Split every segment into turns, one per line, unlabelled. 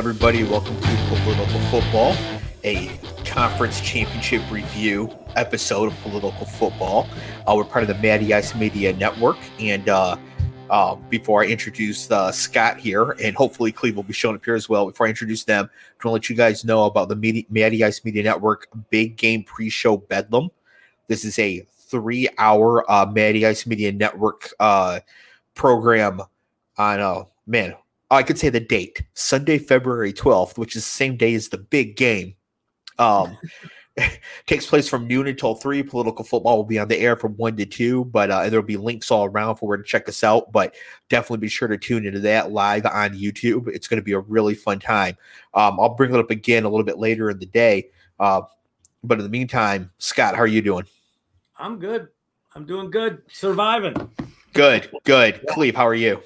Everybody. Welcome to Political Football, a conference championship review episode of Political Football. Uh, we're part of the Matty Ice Media Network. And uh, uh, before I introduce uh, Scott here, and hopefully Cleve will be showing up here as well, before I introduce them, I'm going to let you guys know about the Matty Ice Media Network Big Game Pre Show Bedlam. This is a three hour uh, Matty Ice Media Network uh, program on, uh, man, I could say the date Sunday, February 12th, which is the same day as the big game. Um, takes place from noon until three. Political football will be on the air from one to two, but uh, there'll be links all around for where to check us out. But definitely be sure to tune into that live on YouTube. It's going to be a really fun time. Um, I'll bring it up again a little bit later in the day. Uh, but in the meantime, Scott, how are you doing?
I'm good. I'm doing good. Surviving.
Good, good. Cleve, how are you?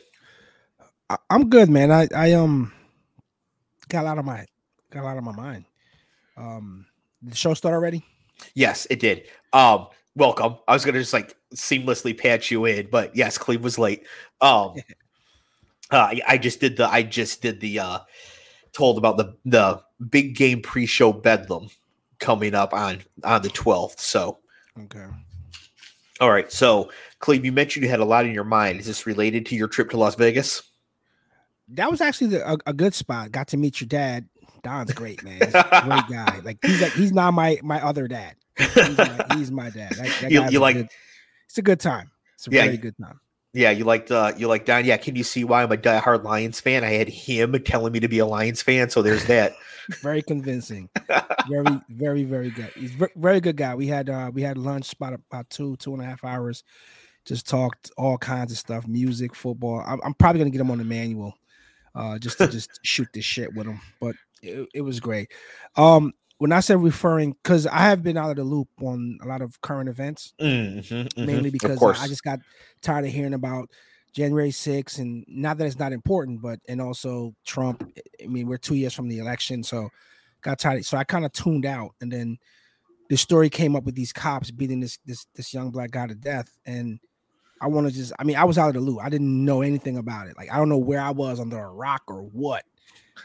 I, I'm good, man. I I um got a lot of my got a lot on my mind. Um, did the show start already?
Yes, it did. Um, welcome. I was gonna just like seamlessly patch you in, but yes, Cleve was late. Um, uh, I, I just did the I just did the uh told about the the big game pre-show bedlam coming up on on the 12th. So
Okay.
all right. So Cleve, you mentioned you had a lot in your mind. Is this related to your trip to Las Vegas?
That was actually the, a, a good spot. Got to meet your dad. Don's great, man. He's great guy. Like he's like he's not my my other dad. He's my, he's my dad. That, that
You- you like-
good- it's a good time. It's a
Yeah.
very good time.
Yeah, you liked uh you liked Don. Yeah, can you see why I'm a diehard Lions fan? I had him telling me to be a Lions fan, so there's that.
Very convincing. very, very, very good. He's ve- very good guy. We had uh we had lunch about about two two and a half hours. Just talked all kinds of stuff, music, football. I'm, I'm probably gonna get him on the manual, uh, just to just shoot this shit with him. But it, it was great. Um, when I said referring, because I have been out of the loop on a lot of current events,
Mhm, mhm,
mainly because. I, I just got tired of hearing about January 6th, and not that it's not important, but and also Trump. I mean, we're two years from the election, so got tired. So I kind of tuned out, and then the story came up with these cops beating this this this young black guy to death, and I want to just. I mean, I was out of the loop. I didn't know anything about it. Like I don't know where I was under a rock or what.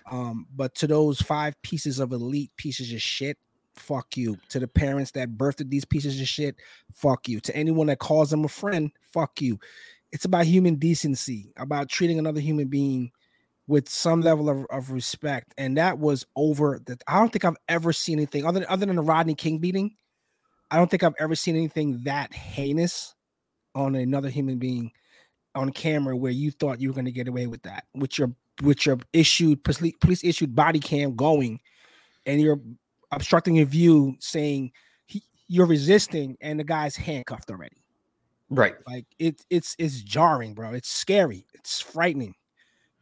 Um, but to those five pieces of elite pieces of shit, fuck you. To the parents that birthed these pieces of shit, fuck you. To anyone that calls them a friend, fuck you. It's about human decency, about treating another human being with some level of, of respect. And that was over that. I don't think I've ever seen anything other than, other than the Rodney King beating. I don't think I've ever seen anything that heinous on another human being on camera where you thought you were going to get away with that with your with your issued police, police issued body cam going and you're obstructing your view saying he, you're resisting and the guy's handcuffed already.
Right.
like it it's it's jarring bro. It's scary. It's frightening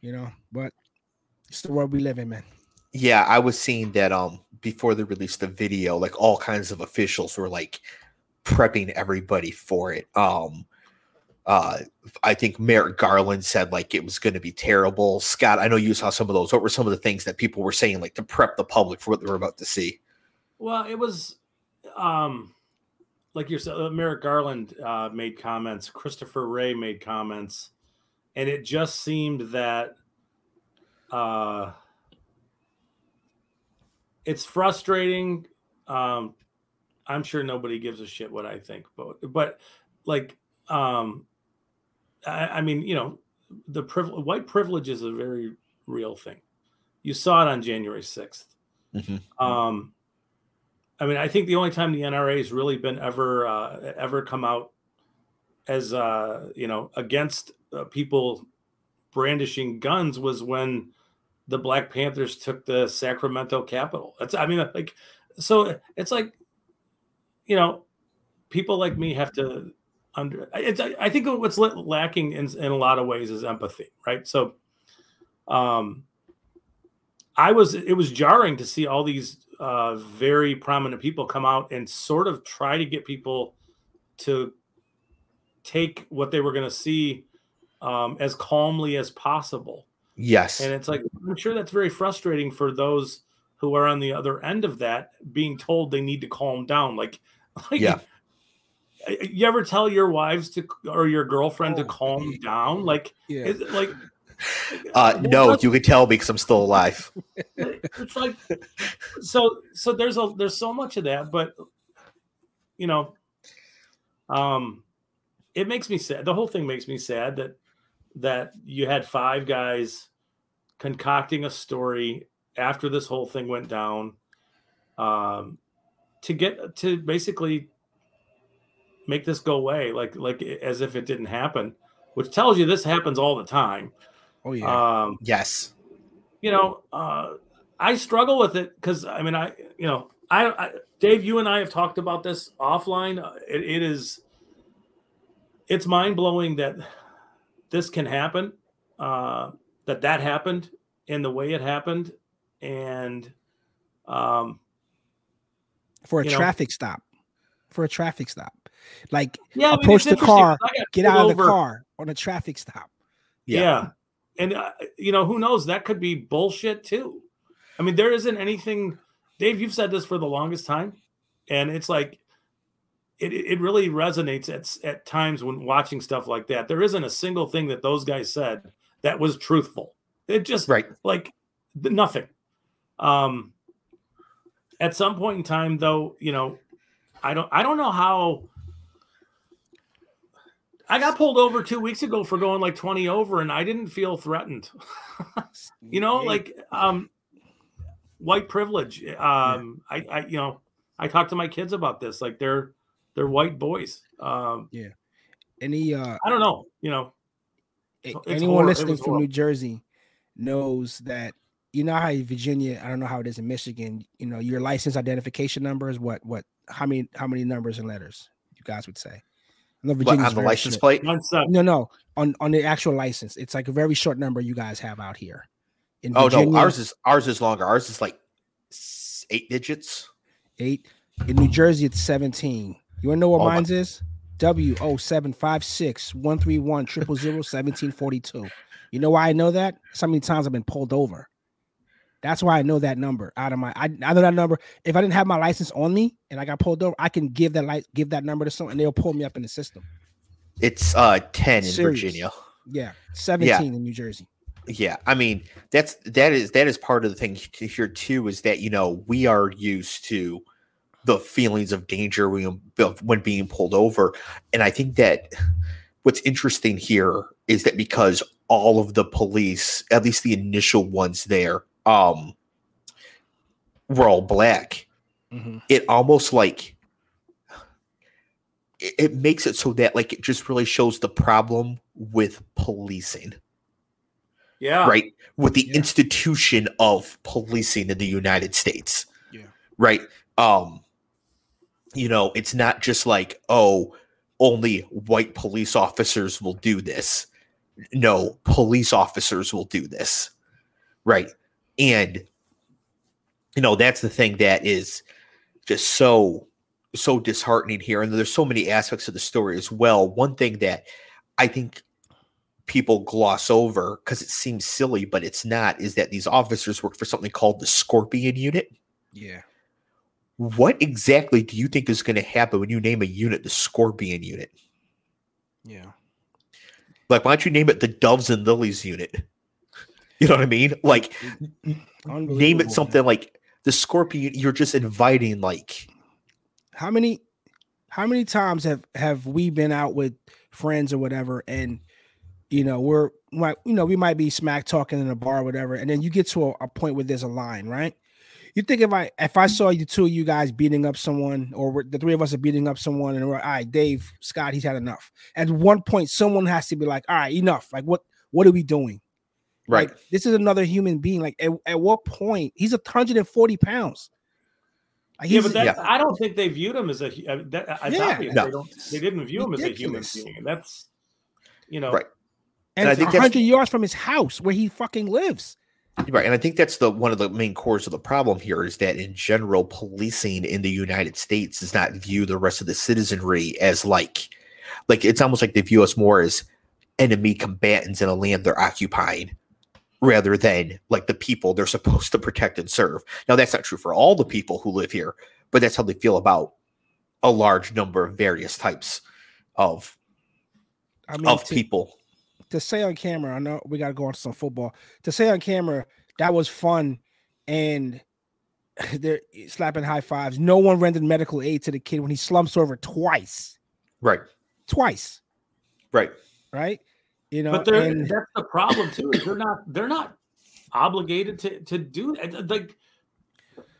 you know but it's the world we live in man.
Yeah, I was seeing that um before they released the video, like all kinds of officials were like prepping everybody for it. Um uh I think Merrick Garland said like it was gonna be terrible. Scott, I know you saw some of those. What were some of the things that people were saying like to prep the public for what they were about to see?
Well, it was um like you said, uh, Merrick Garland uh, made comments, Christopher Wray made comments, and it just seemed that uh it's frustrating. Um I'm sure nobody gives a shit what I think, but but like um I, I mean, you know, the privilege white privilege is a very real thing. You saw it on January 6th.
Mhm.
Um, I mean, I think the only time the NRA has really been ever uh, ever come out as uh, you know against uh, people brandishing guns was when the Black Panthers took the Sacramento Capitol. That's I mean, like, so it's like, you know, people like me have to under. It's, I think what's lacking in in a lot of ways is empathy, right? So, um, I was it was jarring to see all these uh, very prominent people come out and sort of try to get people to take what they were going to see um, as calmly as possible.
Yes.
And it's like I'm sure that's very frustrating for those who are on the other end of that, being told they need to calm down. Like, like
Yeah.
You ever tell your wives to or your girlfriend to
Oh,
calm
yeah.
down? Like,
yeah
is it like
Uh, no, you can tell because I'm still alive.
it's like so so there's a there's so much of that, but you know, um, it makes me sad. The whole thing makes me sad that that you had five guys concocting a story after this whole thing went down, um, to get to basically make this go away, like like as if it didn't happen, which tells you this happens all the time.
Oh yeah.
Um,
Yes.
you know, uh, I struggle with it because I mean, I, you know, I, I, Dave, you and I have talked about this offline. Uh, It, it is, it's mind blowing that this can happen, uh, that that happened in the way it happened, and, um,
for a
you know-
traffic stop. For a traffic stop. Like
yeah, I mean,
Approach the
interesting
car,
'cause I got
get out of the
over-
car on a traffic stop.
Yeah. And, uh, you know, who knows? That could be bullshit too. I mean, there isn't anything, Dave, you've said this for the longest time. And it's like, it, it really resonates at, at times when watching stuff like that. There isn't a single thing that those guys said that was truthful. It just,
Right.
like, nothing. Um, at some point in time, though, you know, I don't, I don't know how. I got pulled over two weeks ago for going like 20 over and I didn't feel threatened. you know, like um white privilege. Um I, I you know, I talk to my kids about this. Like they're they're white boys. Um
any uh
I don't know, you know.
Anyone
horror-
listening from. New Jersey knows that you know how in Virginia, I don't know how it is in Michigan, you know, your license identification number is what what how many how many numbers and letters you guys would say? I know
But
Virginia's
on the license
short.
plate,
No, no, on on the actual license. It's like a very short number you guys have out here. In
oh no, ours is ours is longer. Ours is like eight digits.
eight. In New Jersey, it's 17. You wanna know what
Oh my-
mine's is? W O seven five six one three one triple zero seventeen forty two. You know why I know that? So many times I've been pulled over. That's why I know that number out of my. I, I know that number. If I didn't have my license on me and I got pulled over, I can give that light, give that number to someone, and they'll pull me up in the system.
It's uh ten in
Serious.
Virginia.
Yeah, seventeen in New Jersey.
Yeah, I mean that's that is that is part of the thing here too is that you know we are used to the feelings of danger when when being pulled over, and I think that what's interesting here is that because all of the police, at least the initial ones there, um, were all black,
Mhm.
it almost like it, it makes it so that like it just really shows the problem with policing
Yeah.
right with the
Yeah.
institution of policing in the united states
Yeah.
right um you know it's not just like oh only white police officers will do this no police officers will do this right and you know that's the thing that is just so so disheartening here. And there's so many aspects of the story as well. One thing that i think people gloss over because it seems silly but it's not is that these officers work for something called the scorpion unit.
Yeah,
what exactly do you think is going to happen when you name a unit the scorpion unit?
Yeah.
like why don't you name it the doves and lilies unit you know what i mean? Like name it
man.
something like the scorpion you're just inviting like
how many how many times have have we been out with friends or whatever and you know we're might you know we might be smack talking in a bar or whatever and then you get to a, a point where there's a line right? You think if i if i saw you two of you guys beating up someone or the three of us are beating up someone and we're all right dave scott he's had enough. At one point someone has to be like all right enough. Like what what are we doing
right
like, this is another human being like at, at what point he's a 140 pounds like,
Yeah, but that,
Yeah.
I don't think they viewed him as a. hu- uh, That, it's
Yeah.
obvious
No.
they don't. They didn't view him as a human
Ridiculous.
being. That's, you know,
Right.
and,
And I think
100 yards from his house where he fucking lives.
Right, and I think that's the one of the main cores of the problem here is that in general, policing in the United States does not view the rest of the citizenry as like, like it's almost like they view us more as enemy combatants in a land they're occupying, rather than like the people they're supposed to protect and serve. Now that's not true for all the mm-hmm. people who live here, but that's how they feel about a large number of various types of
I mean,
of
to,
people.
to say on camera, I know we got to go on to some football. To say on camera that was fun, and they're slapping high fives. No one rendered medical aid to the kid when he slumps over twice.
Right.
Twice.
Right.
Right. You know,
but and, that's the problem too. Is they're not they're not obligated to to do that. Like,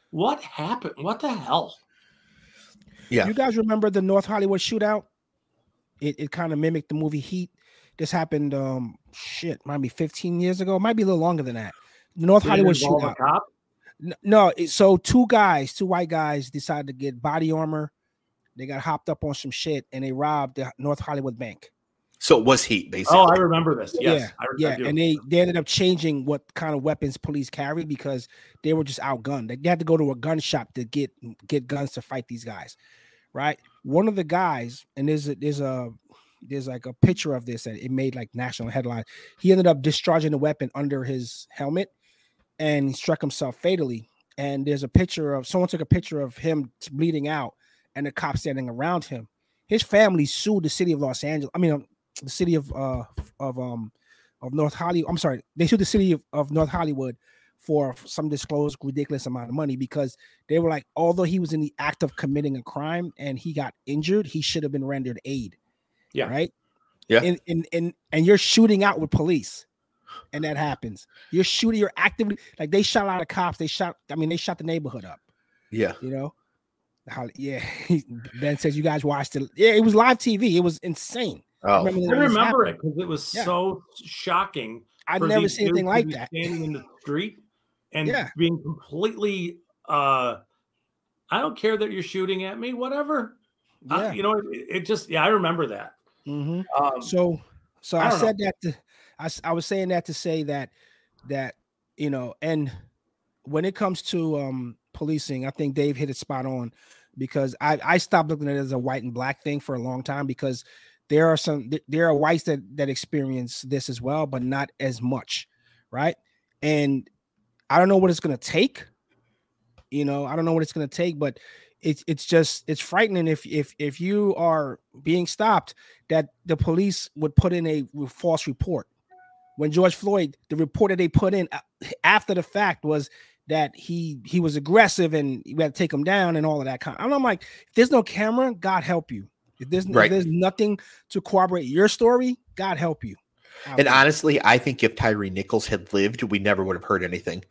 what happened? What the hell?
Yeah. You guys remember the North Hollywood shootout? It it kind of mimicked the movie Heat. This happened um shit, might be 15 years ago, might be a little longer than that. The North Did Hollywood shootout. No, so two guys, two white guys decided to get body armor. They got hopped up on some shit and they robbed the North Hollywood Bank.
So it was heat, basically.
Oh, I remember this. Yes,
yeah, yeah. And they they ended up changing what kind of weapons police carry because they were just outgunned. They had to go to a gun shop to get get guns to fight these guys, right? One of the guys, and there's a, there's a there's like a picture of this and it made like national headline. He ended up discharging the weapon under his helmet and struck himself fatally. And there's a picture of someone took a picture of him bleeding out and the cops standing around him. His family sued the city of Los Angeles. I mean, the city of uh of um of North Hollywood. I'm sorry, they sued the city of, of North Hollywood for some disclosed ridiculous amount of money because they were like, although he was in the act of committing a crime and he got injured, he should have been rendered aid.
Yeah.
Right.
Yeah.
And and and, and you're shooting out with police and that happens. You're shooting, you're actively like they shot a lot of cops. They shot, I mean, they shot the neighborhood up.
Yeah.
You know, how yeah. ben says you guys watched it. Yeah, it was live TV. It was insane.
Oh. I remember, I remember it because it was yeah. so shocking.
I've never seen anything like that.
Standing in the street and yeah. being completely uh I don't care that you're shooting at me, whatever. Yeah. Uh, you know, it, it, just yeah, I remember that.
Mm-hmm. Um, so so I, I said know. that to I, I was saying that to say that that you know, and when it comes to um policing, I think Dave hit it spot on because I I stopped looking at it as a white and black thing for a long time because there are some there are whites that that experience this as well, but not as much, right? And I don't know what it's gonna take. You know, I don't know what it's gonna take, but it's it's just it's frightening if if if you are being stopped that the police would put in a false report when George Floyd, the report that they put in uh, after the fact was that he he was aggressive and you had to take him down and all of that kind. And I'm like, if there's no camera, God help you. If there's, right. if there's nothing to corroborate your story, God help you.
And honestly, I think if Tyre Nichols had lived, we never would have heard anything.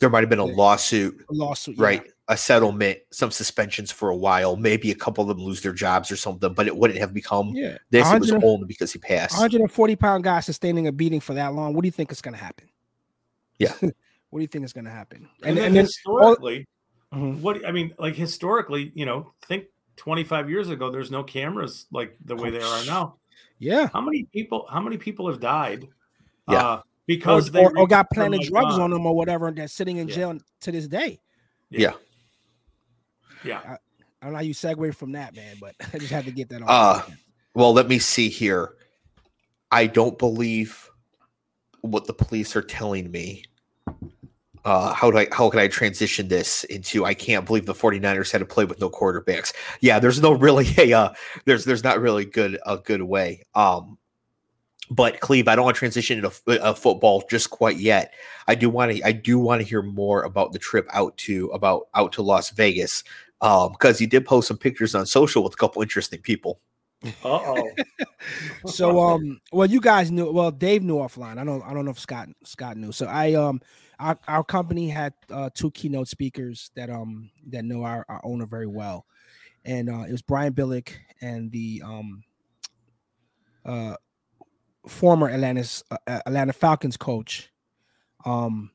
There might have been a lawsuit,
a lawsuit,
right? Yeah. A settlement, some suspensions for a while. Maybe a couple of them lose their jobs or something, but it wouldn't have become
yeah.
this. It was only because he passed.
140 pound guy sustaining a beating for that long. What do you think is going to happen?
Yeah.
what do you think is going to happen?
And, and, then, and then historically, all, mm-hmm. what I mean, like historically, you know, think 25 years ago, there's no cameras like the way there are now.
Yeah.
How many people? How many people have died?
Yeah. Uh,
because or, they or, or got planted drugs on them or whatever and they're sitting in yeah. jail to this day.
Yeah.
Yeah.
I, I, don't know how you segue from that, man, but I just had to get that on.
Uh, well, let me see here. I don't believe what the police are telling me. Uh, how do I how can I transition this into I can't believe the 49ers had to play with no quarterbacks. Yeah, there's no really a uh, there's there's not really good a good way. Um but Cleve, I don't want to transition into a uh, football just quite yet. I do want to. I do want to hear more about the trip out to about out to Las Vegas because um, you did post some pictures on social with a couple interesting people.
oh.
so um, well, you guys knew. Well, Dave knew offline. I don't. I don't know if Scott Scott knew. So I um, our, our company had uh, two keynote speakers that um that know our, our owner very well, and uh, it was Brian Billick and the um uh former Atlanta's uh, uh, Atlanta Falcons coach, um,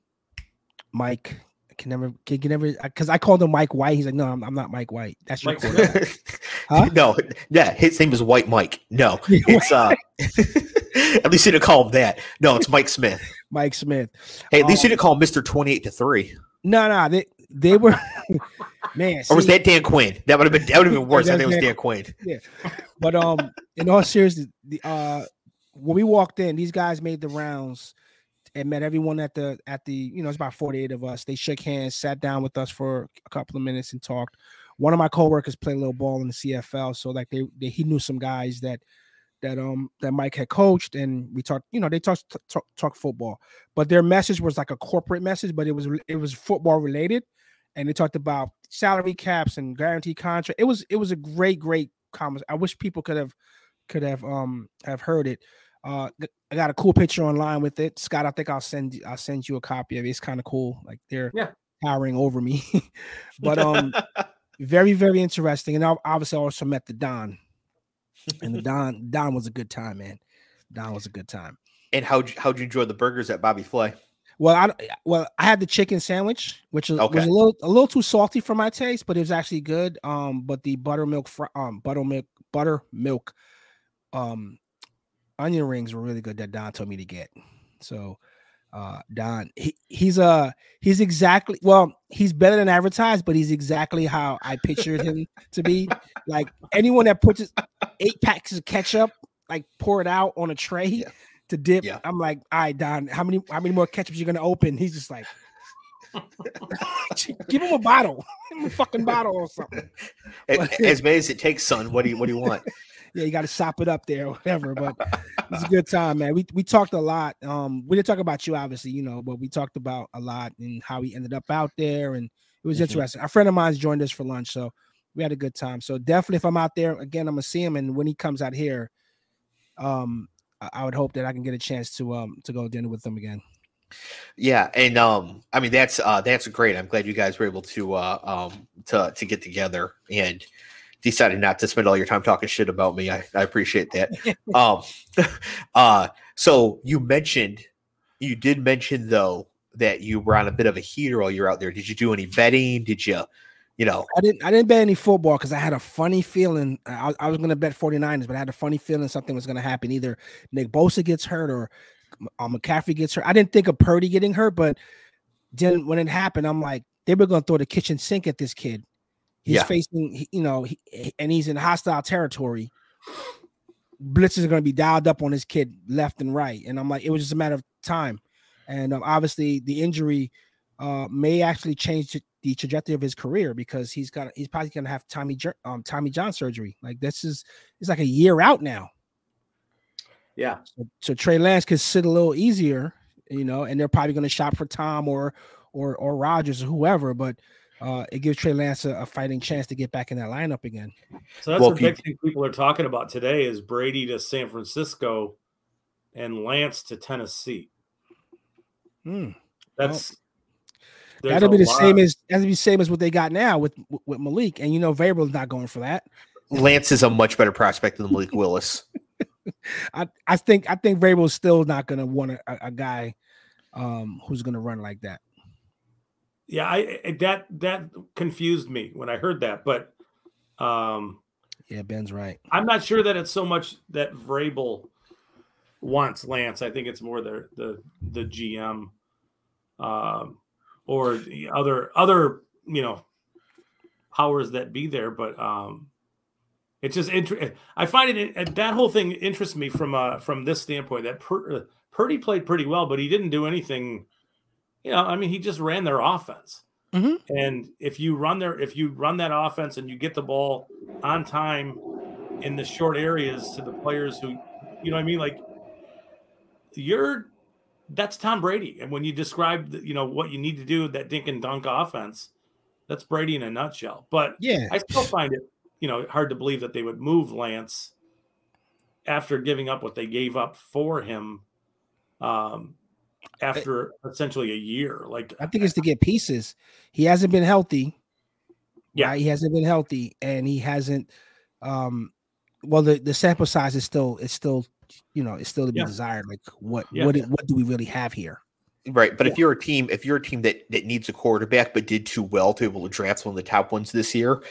Mike. I can never can, can never because I called him Mike White. He's like, no, I'm, I'm not Mike White. That's your
huh? No, yeah, his name is White Mike. No, it's uh. at least you didn't call him that. No, it's Mike Smith.
Mike Smith.
Hey, at least um, you didn't call Mister Twenty Eight to Three.
No, no, they they were man.
See, or was that Dan Quinn? That would have been that would have been worse. I think it was Dan Quinn.
Yeah, but um, in all seriousness, the uh when we walked in, these guys made the rounds and met everyone at the at the you know it's about 48 of us they shook hands sat down with us for a couple of minutes and talked one of my coworkers played a little ball in the cfl so like they, they he knew some guys that that um that Mike had coached, and we talked. You know, they talked talk, talk football, but their message was like a corporate message, but it was it was football related, and they talked about salary caps and guaranteed contract. It was it was a great great conversation. I wish people could have could have um have heard it. Uh, I got a cool picture online with it, Scott. I think I'll send I'll send you a copy of it. It's kind of cool. Like they're
yeah.
towering over me, but um, very very interesting. And I obviously also met the Don, and the Don Don was a good time, man. Don was a good time.
And how how'd you enjoy the burgers at Bobby Flay?
Well, I well I had the chicken sandwich, which was, okay. was, a little a little too salty for my taste, but it was actually good. Um, but the buttermilk fr- um buttermilk buttermilk um onion rings were really good that Don told me to get. So uh Don. He, he's uh he's exactly well he's better than advertised but he's exactly how I pictured him to be. Like anyone that puts eight packs of ketchup like pour it out on a tray yeah. to dip yeah. I'm like all right Don how many how many more ketchups you gonna open? He's just like give him a bottle. Him a fucking bottle or something.
As many as it takes son what do you what do you want
yeah, you got to sop it up there or whatever. But it's a good time, man. We we talked a lot. Um, we didn't talk about you, obviously, you know, but we talked about a lot and how he ended up out there, and it was mm-hmm. interesting. A friend of mine's joined us for lunch, so we had a good time. So definitely, if I'm out there again, I'm gonna see him, and when he comes out here, um, I, I would hope that I can get a chance to um to go dinner with him again.
Yeah, and um, I mean that's uh that's great. I'm glad you guys were able to uh um to to get together and decided not to spend all your time talking shit about me. I, I appreciate that. um, uh, so you mentioned, you did mention though that you were on a bit of a heater while you're out there. Did you do any betting? Did you, you know?
I didn't. I didn't bet any football because I had a funny feeling. I, I was going to bet 49ers, but I had a funny feeling something was going to happen. Either Nick Bosa gets hurt or uh, McCaffrey gets hurt. I didn't think of Purdy getting hurt, but then when it happened, I'm like, they were going to throw the kitchen sink at this kid He's yeah. facing, you know, he, and he's in hostile territory. Blitzes are going to be dialed up on his kid left and right, and I'm like, it was just a matter of time. And um, obviously, the injury uh, may actually change the trajectory of his career because he's got he's probably going to have Tommy um, Tommy John surgery. Like this is it's like a year out now.
Yeah.
So, so Trey Lance could sit a little easier, you know, and they're probably going to shop for Tom or or or Rodgers or whoever, but uh, it gives Trey Lance a, a, fighting chance to get back in that lineup again.
So that's well, the big thing people are talking about today is Brady to San Francisco and Lance to Tennessee.
Hmm.
That's
well, that'll be the same as that'll be the same as what they got now with with Malik, and you know Vrabel's not going for that.
Lance is a much better prospect than Malik Willis.
I, I think I think Vrabel's still not going to want a, a, guy um, who's going to run like that.
Yeah, I that that confused me when I heard that, but um
yeah, Ben's right.
I'm not sure that it's so much that Vrabel wants Lance. I think it's more the the the GM um or the other other, you know, powers that be there, but um it's just inter- I find it that whole thing interests me from uh from this standpoint that Pur- Purdy played pretty well, but he didn't do anything you know, I mean, he just ran their offense.
Mm-hmm.
And if you run their, if you run that offense and you get the ball on time in the short areas to the players who, you know, what I mean, like you're, that's Tom Brady. And when you describe, the, you know, what you need to do that dink and dunk offense, that's Brady in a nutshell. But
yeah,
I still find it, you know, hard to believe that they would move Lance after giving up what they gave up for him. Um, after essentially a year. Like
I think it's to get pieces. He hasn't been healthy.
Yeah,
right? he hasn't been healthy, and he hasn't. Um, well, the the sample size is still it's still you know it's still to be yeah. desired. Like what yeah. what what do we really have here?
Right, but yeah. if you're a team, if you're a team that that needs a quarterback but did too well to be able to draft one of the top ones this year,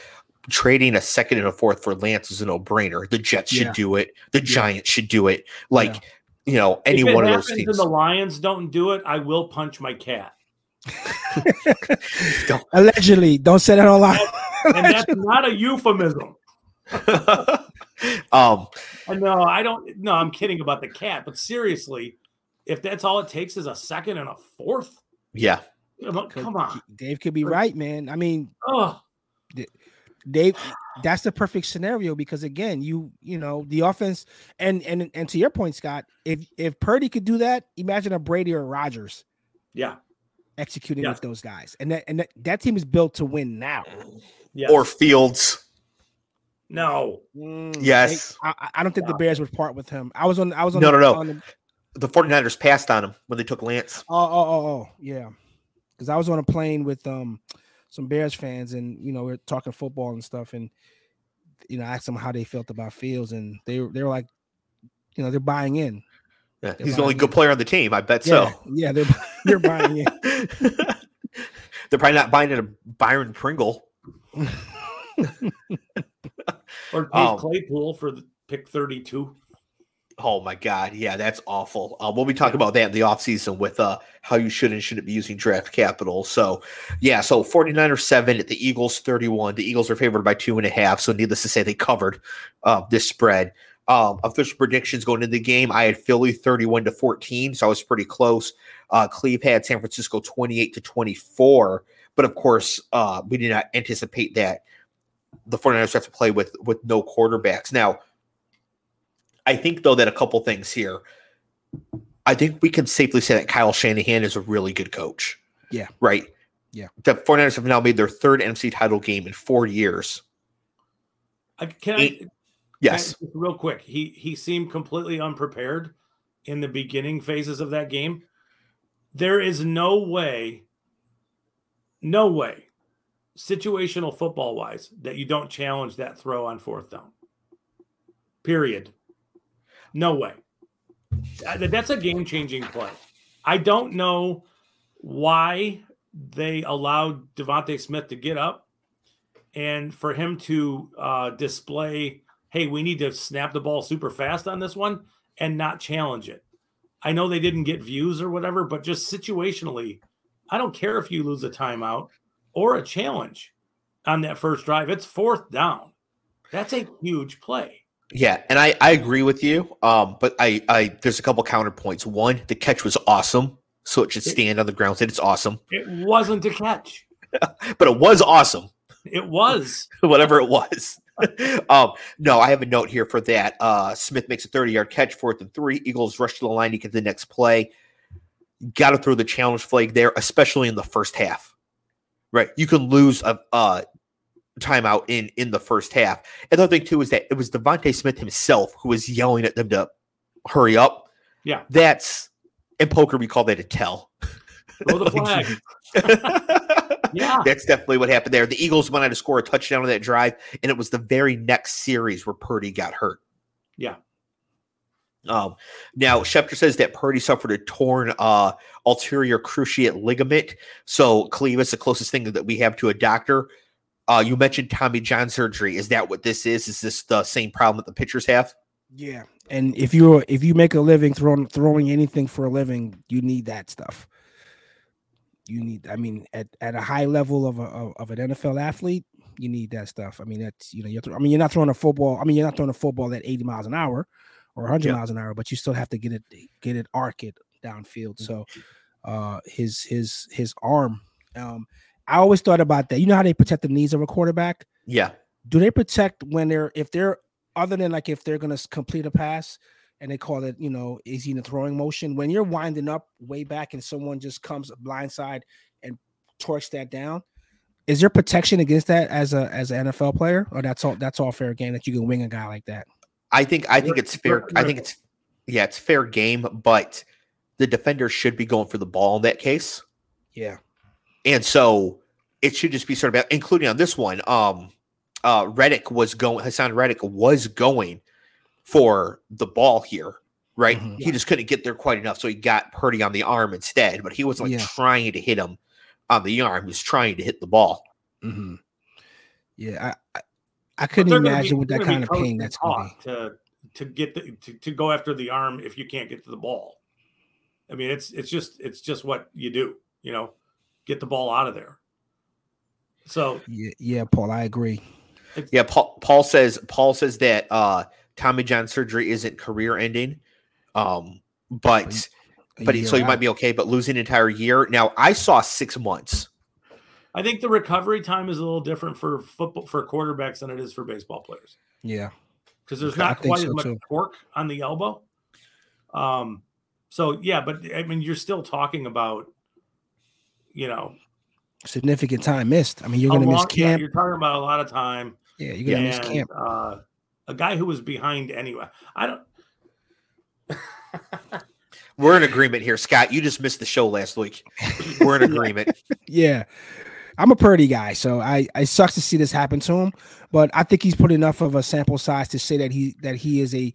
trading a second and a fourth for Lance is a no brainer. The Jets should do it. The Giants should do it. Like you know, any one of those teams.
And the Lions don't do it, I will punch my cat.
don't. Allegedly, don't say that online.
and that's not a euphemism.
um,
no, I don't. No, I'm kidding about the cat. But seriously, if that's all it takes is a second and a fourth,
yeah,
come on.
Dave could be right, man. I mean,
oh.
Dave that's the perfect scenario because again, you you know the offense and and and to your point, Scott, if if Purdy could do that, imagine a Brady or Rodgers,
Yeah.
executing
Yeah.
with those guys, and that and that, that team is built to win now.
Yeah.
Or Fields.
no.
Mm,
Yes.
I, I- I don't think the Bears would part with him. I was on. I was on.
No,
the,
no, no.
on the-
The 49ers passed on him when they took Lance.
Oh, oh, oh, oh, yeah. Because I was on a plane with um some Bears fans, and you know we are talking football and stuff, and you know I asked them how they felt about Fields, and they were they were like, you know, they're buying in.
Yeah,
They're
he's the only
buying
good
in.
player on the team. I bet
Yeah,
so.
yeah, they're they're buying in.
They're probably not buying in a Byron Pringle.
Or Dave
Um,
Claypool for the pick 32.
Oh my God. Yeah, that's awful. Uh, we'll be talking about that in the offseason with uh, how you should and shouldn't be using draft capital. So, yeah, so 49ers seven, the Eagles 31. The Eagles are favored by two and a half. So, needless to say, they covered uh, this spread. Um, official predictions going into the game, I had Philly 31 to 14. So, I was pretty close. Uh, Cleve had San Francisco 28 to 24. But of course, uh, we did not anticipate that the 49ers have to play with with no quarterbacks. Now, I think though that a couple things here. I think we can safely say that Kyle Shanahan is a really good coach.
Yeah.
Right.
Yeah.
The 49ers have now made their third NFC title game in four years.
I, can I,
Eight-
can I-
Yes.
real quick. He he seemed completely unprepared in the beginning phases of that game. There is no way, no way, situational football wise, that you don't challenge that throw on fourth down. Period. No way. That's a game changing play. I don't know why they allowed DeVonta Smith to get up and for him to uh, display, hey, we need to snap the ball super fast on this one and not challenge it. I know they didn't get views or whatever, but just situationally, I don't care if you lose a timeout or a challenge on that first drive. It's fourth down. That's a huge play.
Yeah, and I, I agree with you. Um, but I, I there's a couple counterpoints. One, the catch was awesome, so it should stand on the ground. That it's awesome,
It wasn't a catch.
but it was awesome.
It was.
whatever it was. um, no, I have a note here for that. Uh, Smith makes a 30 yard catch, fourth and three. Eagles rush to the line to get the next play. Got to throw the challenge flag there, especially in the first half. Right, you can lose a, a timeout in in the first half. Another thing too is that it was DeVonta Smith himself who was yelling at them to hurry up.
Yeah.
that's in poker we call that a tell.
Throw the flag. Yeah.
That's definitely what happened there. The Eagles went on to score a touchdown on that drive, and it was the very next series where Purdy got hurt.
Yeah.
Um, now Schefter says that Purdy suffered a torn uh ulterior cruciate ligament. So Cleve is the closest thing that we have to a doctor. Uh, you mentioned Tommy John surgery. Is that what this is? Is this the same problem that the pitchers have?
Yeah, and if you're if you make a living throwing throwing anything for a living, you need that stuff. You need, I mean, at, at a high level of a of, an NFL athlete, you need that stuff. I mean, that's you know, you're, I mean, you're not throwing a football. I mean, you're not throwing a football at 80 miles an hour or 100
Yeah.
miles an hour, but you still have to get it get it arc it downfield. So, uh, his his his arm. Um, I always thought about that. You know how they protect the knees of a quarterback?
Yeah.
do they protect when they're if they're other than like if they're gonna complete a pass and they call it you know is he in a throwing motion when you're winding up way back and someone just comes blindside and torch that down is there protection against that as a as an NFL player or that's all that's all fair game that you can wing a guy like that
I think I think it's fair. I think it's yeah, it's fair game, but the defender should be going for the ball in that case.
yeah
And so it should just be sort of including on this one. Um uh Reddick was going Haason Reddick was going for the ball here, right?
Mhm.
He just couldn't get there quite enough. So he got Purdy on the arm instead, but he wasn't like
Yeah.
trying to hit him on the arm. He was trying to hit the ball.
Mm-hmm. yeah I, I I couldn't
they're
imagine
be-
what that kind of pain
and
that's gonna
to to get the to, to go after the arm if you can't get to the ball. I mean, it's it's just it's just what you do, you know, get the ball out of there. So
yeah yeah Paul I agree
Yeah, Paul, Paul says Paul says that uh Tommy John surgery isn't career ending. Um, but
A
but he, so you might be okay, but losing an entire year. Now I saw six months.
I think the recovery time is a little different for football for quarterbacks than it is for baseball players
Yeah.
because there's
Okay,
not
think
quite
so
as much
too.
torque on the elbow. Um, so yeah, but I mean, you're still talking about, you know,
Significant time missed. I mean, you're gonna miss
long- yeah,
camp.
you're talking about a lot of time.
Yeah, you're gonna miss camp.
Uh, a guy who was behind anyway. I don't.
We're in agreement here, Scott. You just missed the show last week. We're in agreement.
Yeah. I'm a Purdy guy, so I it sucks to see this happen to him. But I think he's put enough of a sample size to say that he that he is a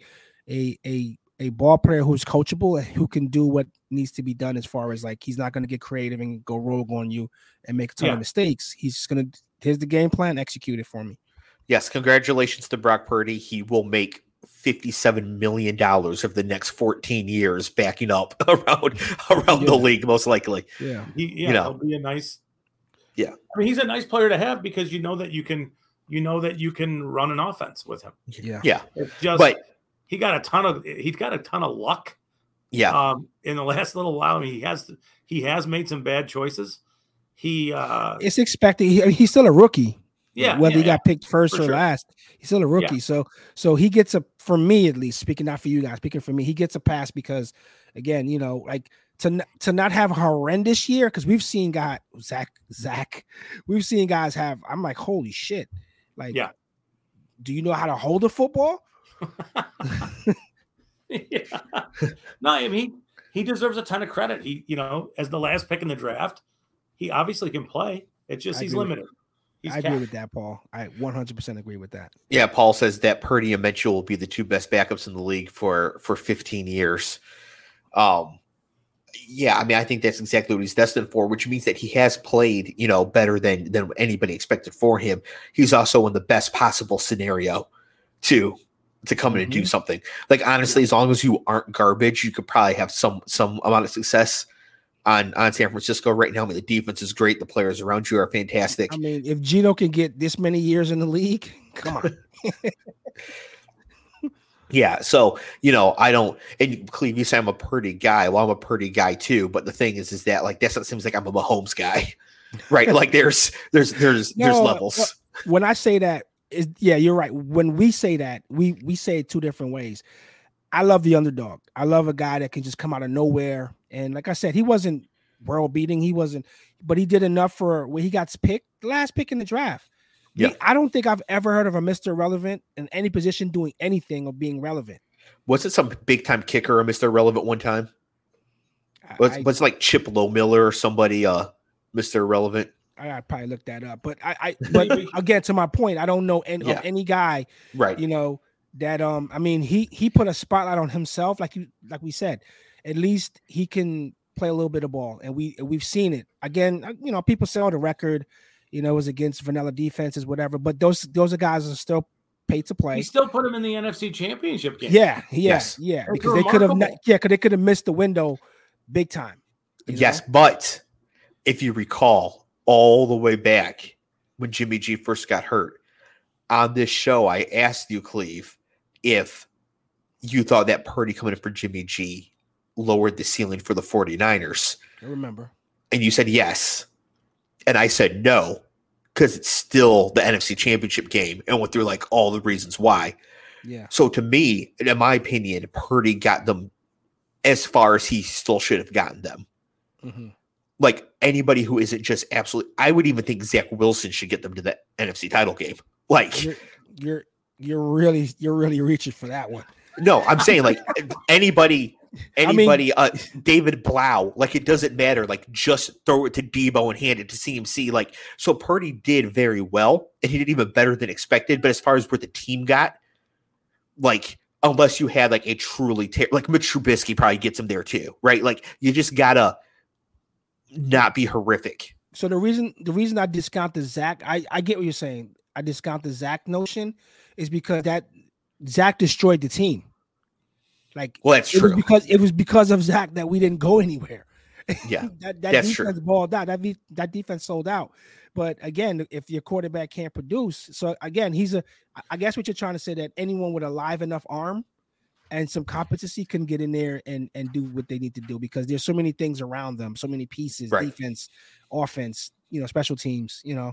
a a a ball player who's coachable and who can do what needs to be done as far as like he's not going to get creative and go rogue on you and make a ton
Yeah.
of mistakes. He's just going to here's the game plan, execute it for me.
Yes, congratulations to Brock Purdy. He will make $57 million over the next 14 years backing up around around the league, most likely.
Yeah.
He, yeah,
know.
he'll be a nice.
Yeah.
I mean, he's a nice player to have because you know that you can, you know that you can run an offense with him.
Yeah.
Yeah.
It's just,
But
he got a ton of, he's got a ton of luck.
yeah,
Um, in the last little while, I mean, he has, he has made some bad choices. He, uh,
It's expected. He, he's still a rookie.
yeah,
whether
yeah,
he got picked first or
sure.
last, he's still a rookie. So so he gets a for me at least, speaking not for you guys, speaking for me, he gets a pass because again, you know, like to to not have a horrendous year because we've seen guy Zach Zach, we've seen guys have. I'm like, holy shit, like
Yeah.
Do you know how to hold a football?
Yeah. No, I mean he, he deserves a ton of credit. He, you know, as the last pick in the draft, he obviously can play. It's just
I
he's limited. He's
I agree with that, Paul. I 100% agree with that.
yeah. Paul says that Purdy and Mitchell will be the two best backups in the league for for 15 years. Um, yeah, I mean, I think that's exactly what he's destined for, which means that he has played, you know, better than than anybody expected for him. He's also in the best possible scenario to to come in and do
Mhm.
something. Like honestly, as long as you aren't garbage, you could probably have some some amount of success on on San Francisco right now. I mean, the defense is great. The players around you are fantastic.
I mean, if Gino can get this many years in the league, come on.
Yeah, so you know, I don't. And Cleve, you say I'm a Purdy guy. Well, I'm a Purdy guy too. But the thing is, is that like that's what seems like I'm a Mahomes guy, right? like there's there's there's there's levels.
when I say that, is yeah, you're right. When we say that, we we say it two different ways. I love the underdog. I love a guy that can just come out of nowhere. And like I said, he wasn't world beating. He wasn't, but he did enough for when he got picked, last pick in the draft.
Yeah.
I don't think I've ever heard of a Mr. Relevant in any position doing anything or being relevant.
Was it some big time kicker or Mr. Relevant one time? Was was it like Chip Lohmiller or somebody uh Mr. Relevant?
I gotta probably look that up. But I, I but again, to my point, I don't know any,
Yeah.
of any guy
Right.
you know that um i mean he he put a spotlight on himself like you like we said at least he can play a little bit of ball and we we've seen it again uh, you know people say on the record you know was against vanilla defenses whatever but those those are guys that are still paid to play.
He still put him in the NFC Championship game.
yeah yeah
Yes.
yeah
That's
because they could have yeah because they could have missed the window big time
Yes,
know?
but if you recall all the way back when Jimmy G first got hurt on this show, I asked you, Cleve, if you thought that Purdy coming in for Jimmy G lowered the ceiling for the 49ers.
i remember
And you said yes. And I said no, because it's still the NFC championship game and went through like all the reasons why.
yeah
So to me, in my opinion, Purdy got them as far as he still should have gotten them
mhm.
Like anybody who isn't just absolutely I would even think Zach Wilson should get them to the NFC title game. Like
you're you're you're really you're really reaching for that one
no, I'm saying like anybody
mean-
anybody uh David Blough, like it doesn't matter. Like just throw it to Deebo and hand it to CMC. Like so Purdy did very well and he did even better than expected. But as far as where the team got, like unless you had like a truly ter- like Mitch Trubisky probably gets him there too, right? Like you just gotta not be horrific.
so the reason the reason I discount the Zach, I I get what you're saying. I discount the Zach notion is because that Zach destroyed the team. Like
Well, that's
it was
true.
because it was because of Zach that we didn't go anywhere.
Yeah,
that that
that's true.
defense balled out. That that defense sold out. But again, if your quarterback can't produce, so again, he's a. I guess what you're trying to say that anyone with a live enough arm and some competency can get in there and and do what they need to do because there's so many things around them, so many pieces,
Right.
defense, offense. you know, special teams. You know,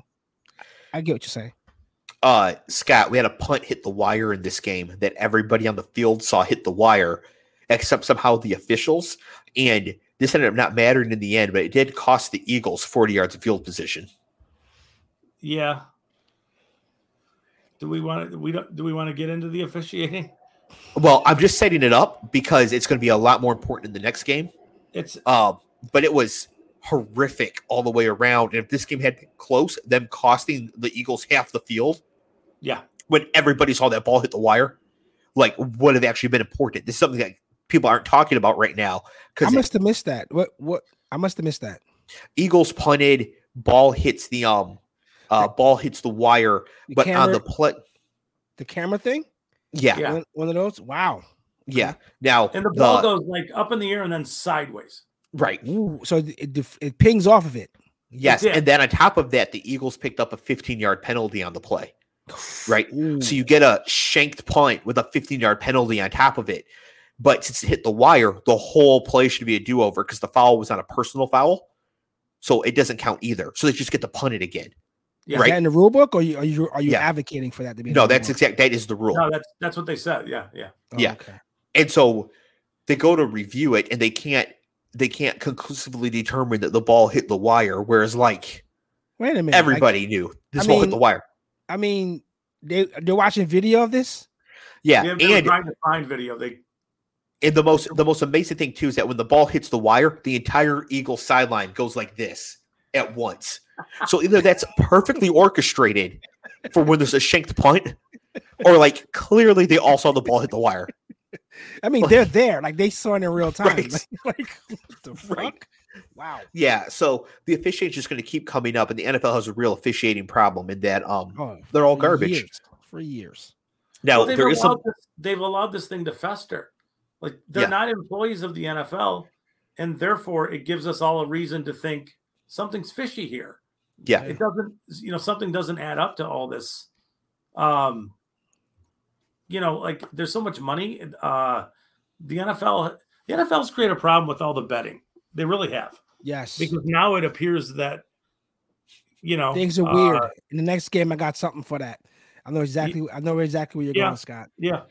I get what you're saying.
Uh, Scott, we had a punt hit the wire in this game that everybody on the field saw hit the wire, except somehow the officials. And this ended up not mattering in the end, but it did cost the Eagles 40 yards of field position.
Yeah. Do we want to? We don't. Do we want to get into the officiating?
Well, I'm just setting it up because it's going to be a lot more important in the next game.
It's
Um, but it was horrific all the way around. And if this game had been close, them costing the Eagles half the field
yeah.
when everybody saw that ball hit the wire, like would have actually been important. This is something that people aren't talking about right now Because I
must have missed that. What? What? I must have missed that.
Eagles punted, ball hits the um, uh, ball hits the wire,
The
but on the play,
the camera thing.
Yeah, yeah,
Yeah.
One, one of those. Wow. Yeah.
Now
And the ball
the-
goes like up in the air and then sideways.
right,
Ooh, so it, it, it pings off of it.
yes,
did.
and then on top of that, the Eagles picked up a 15 yard penalty on the play. Right.
Ooh.
So you get a shanked punt with a 15 yard penalty on top of it. But since it hit the wire, the whole play should be a do over because the foul was not a personal foul. So it doesn't count either. So they just get to punt it again.
Is
right.
that in the rule book, or you, are you are you
Yeah.
advocating for that to be?
No, that's
book?
exact. That is the rule.
No, that's that's what they said. Yeah, yeah.
Oh,
yeah.
Okay.
And so they go to review it and they can't they can't conclusively determine that the ball hit the wire. Whereas like
Wait a minute. like,
everybody knew this
I
ball hit the wire.
I mean, they they're watching video of this.
Yeah.
They, they
and
trying to find video. They
and the most the most amazing thing too is that when the ball hits the wire, the entire Eagle sideline goes like this at once. So either that's perfectly orchestrated for when there's a shanked punt, or like clearly they all saw the ball hit the wire.
I mean, they're there, like they saw it in real time.
Right.
Like, like, what the fuck?
Right.
Wow.
Yeah, so the officiating is just going to keep coming up, and the NFL has a real officiating problem in that um
Oh,
they're all garbage.
years, for years.
Now
well, they've
there is some
allowed this, they've allowed this thing to fester. Like they're
Yeah.
not employees of the NFL, and therefore it gives us all a reason to think something's fishy here.
Yeah
It doesn't, you know, something doesn't add up to all this. Um, you know, like there's so much money. Uh, the NFL, the NFL's created a problem with all the betting. They really have
Yes.
because now it appears that, you know,
Things are
uh,
weird. In the next game, I got something for that. I know exactly. I know exactly where you're
Yeah.
going, Scott.
yeah,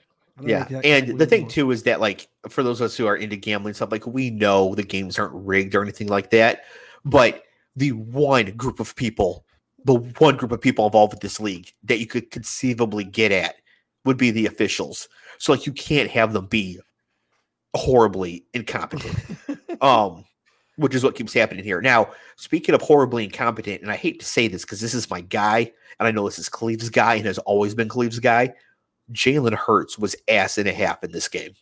Yeah,
exactly
and the thing
going.
too is that like for those of us who are into gambling stuff, like we know the games aren't rigged or anything like that, but the one group of people, the one group of people involved with this league that you could conceivably get at would be the officials. So like you can't have them be horribly incompetent. um which is what keeps happening here. Now, speaking of horribly incompetent, and I hate to say this because this is my guy, and I know this is Cleve's guy and has always been Cleve's guy. Jalen Hurts was ass and a half in this game.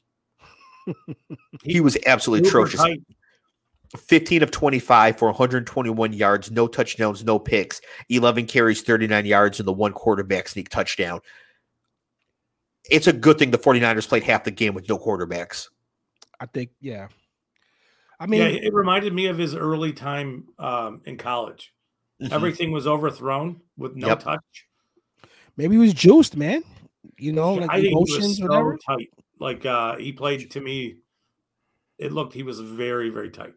he was absolutely
Super
atrocious.
tight.
15 of 25 for 121 yards, no touchdowns, no picks, 11 carries, 39 yards, and the one quarterback sneak touchdown. It's a good thing the 49ers played half the game with no quarterbacks.
I think, yeah. I mean,
yeah, it reminded me of his early time um, in college.
Mhm.
Everything was overthrown with no
Yep.
touch.
maybe he was juiced, man. You know, like
I think he
emotions,
was so
whatever.
tight. Like uh, he played to me. It looked he was very very tight.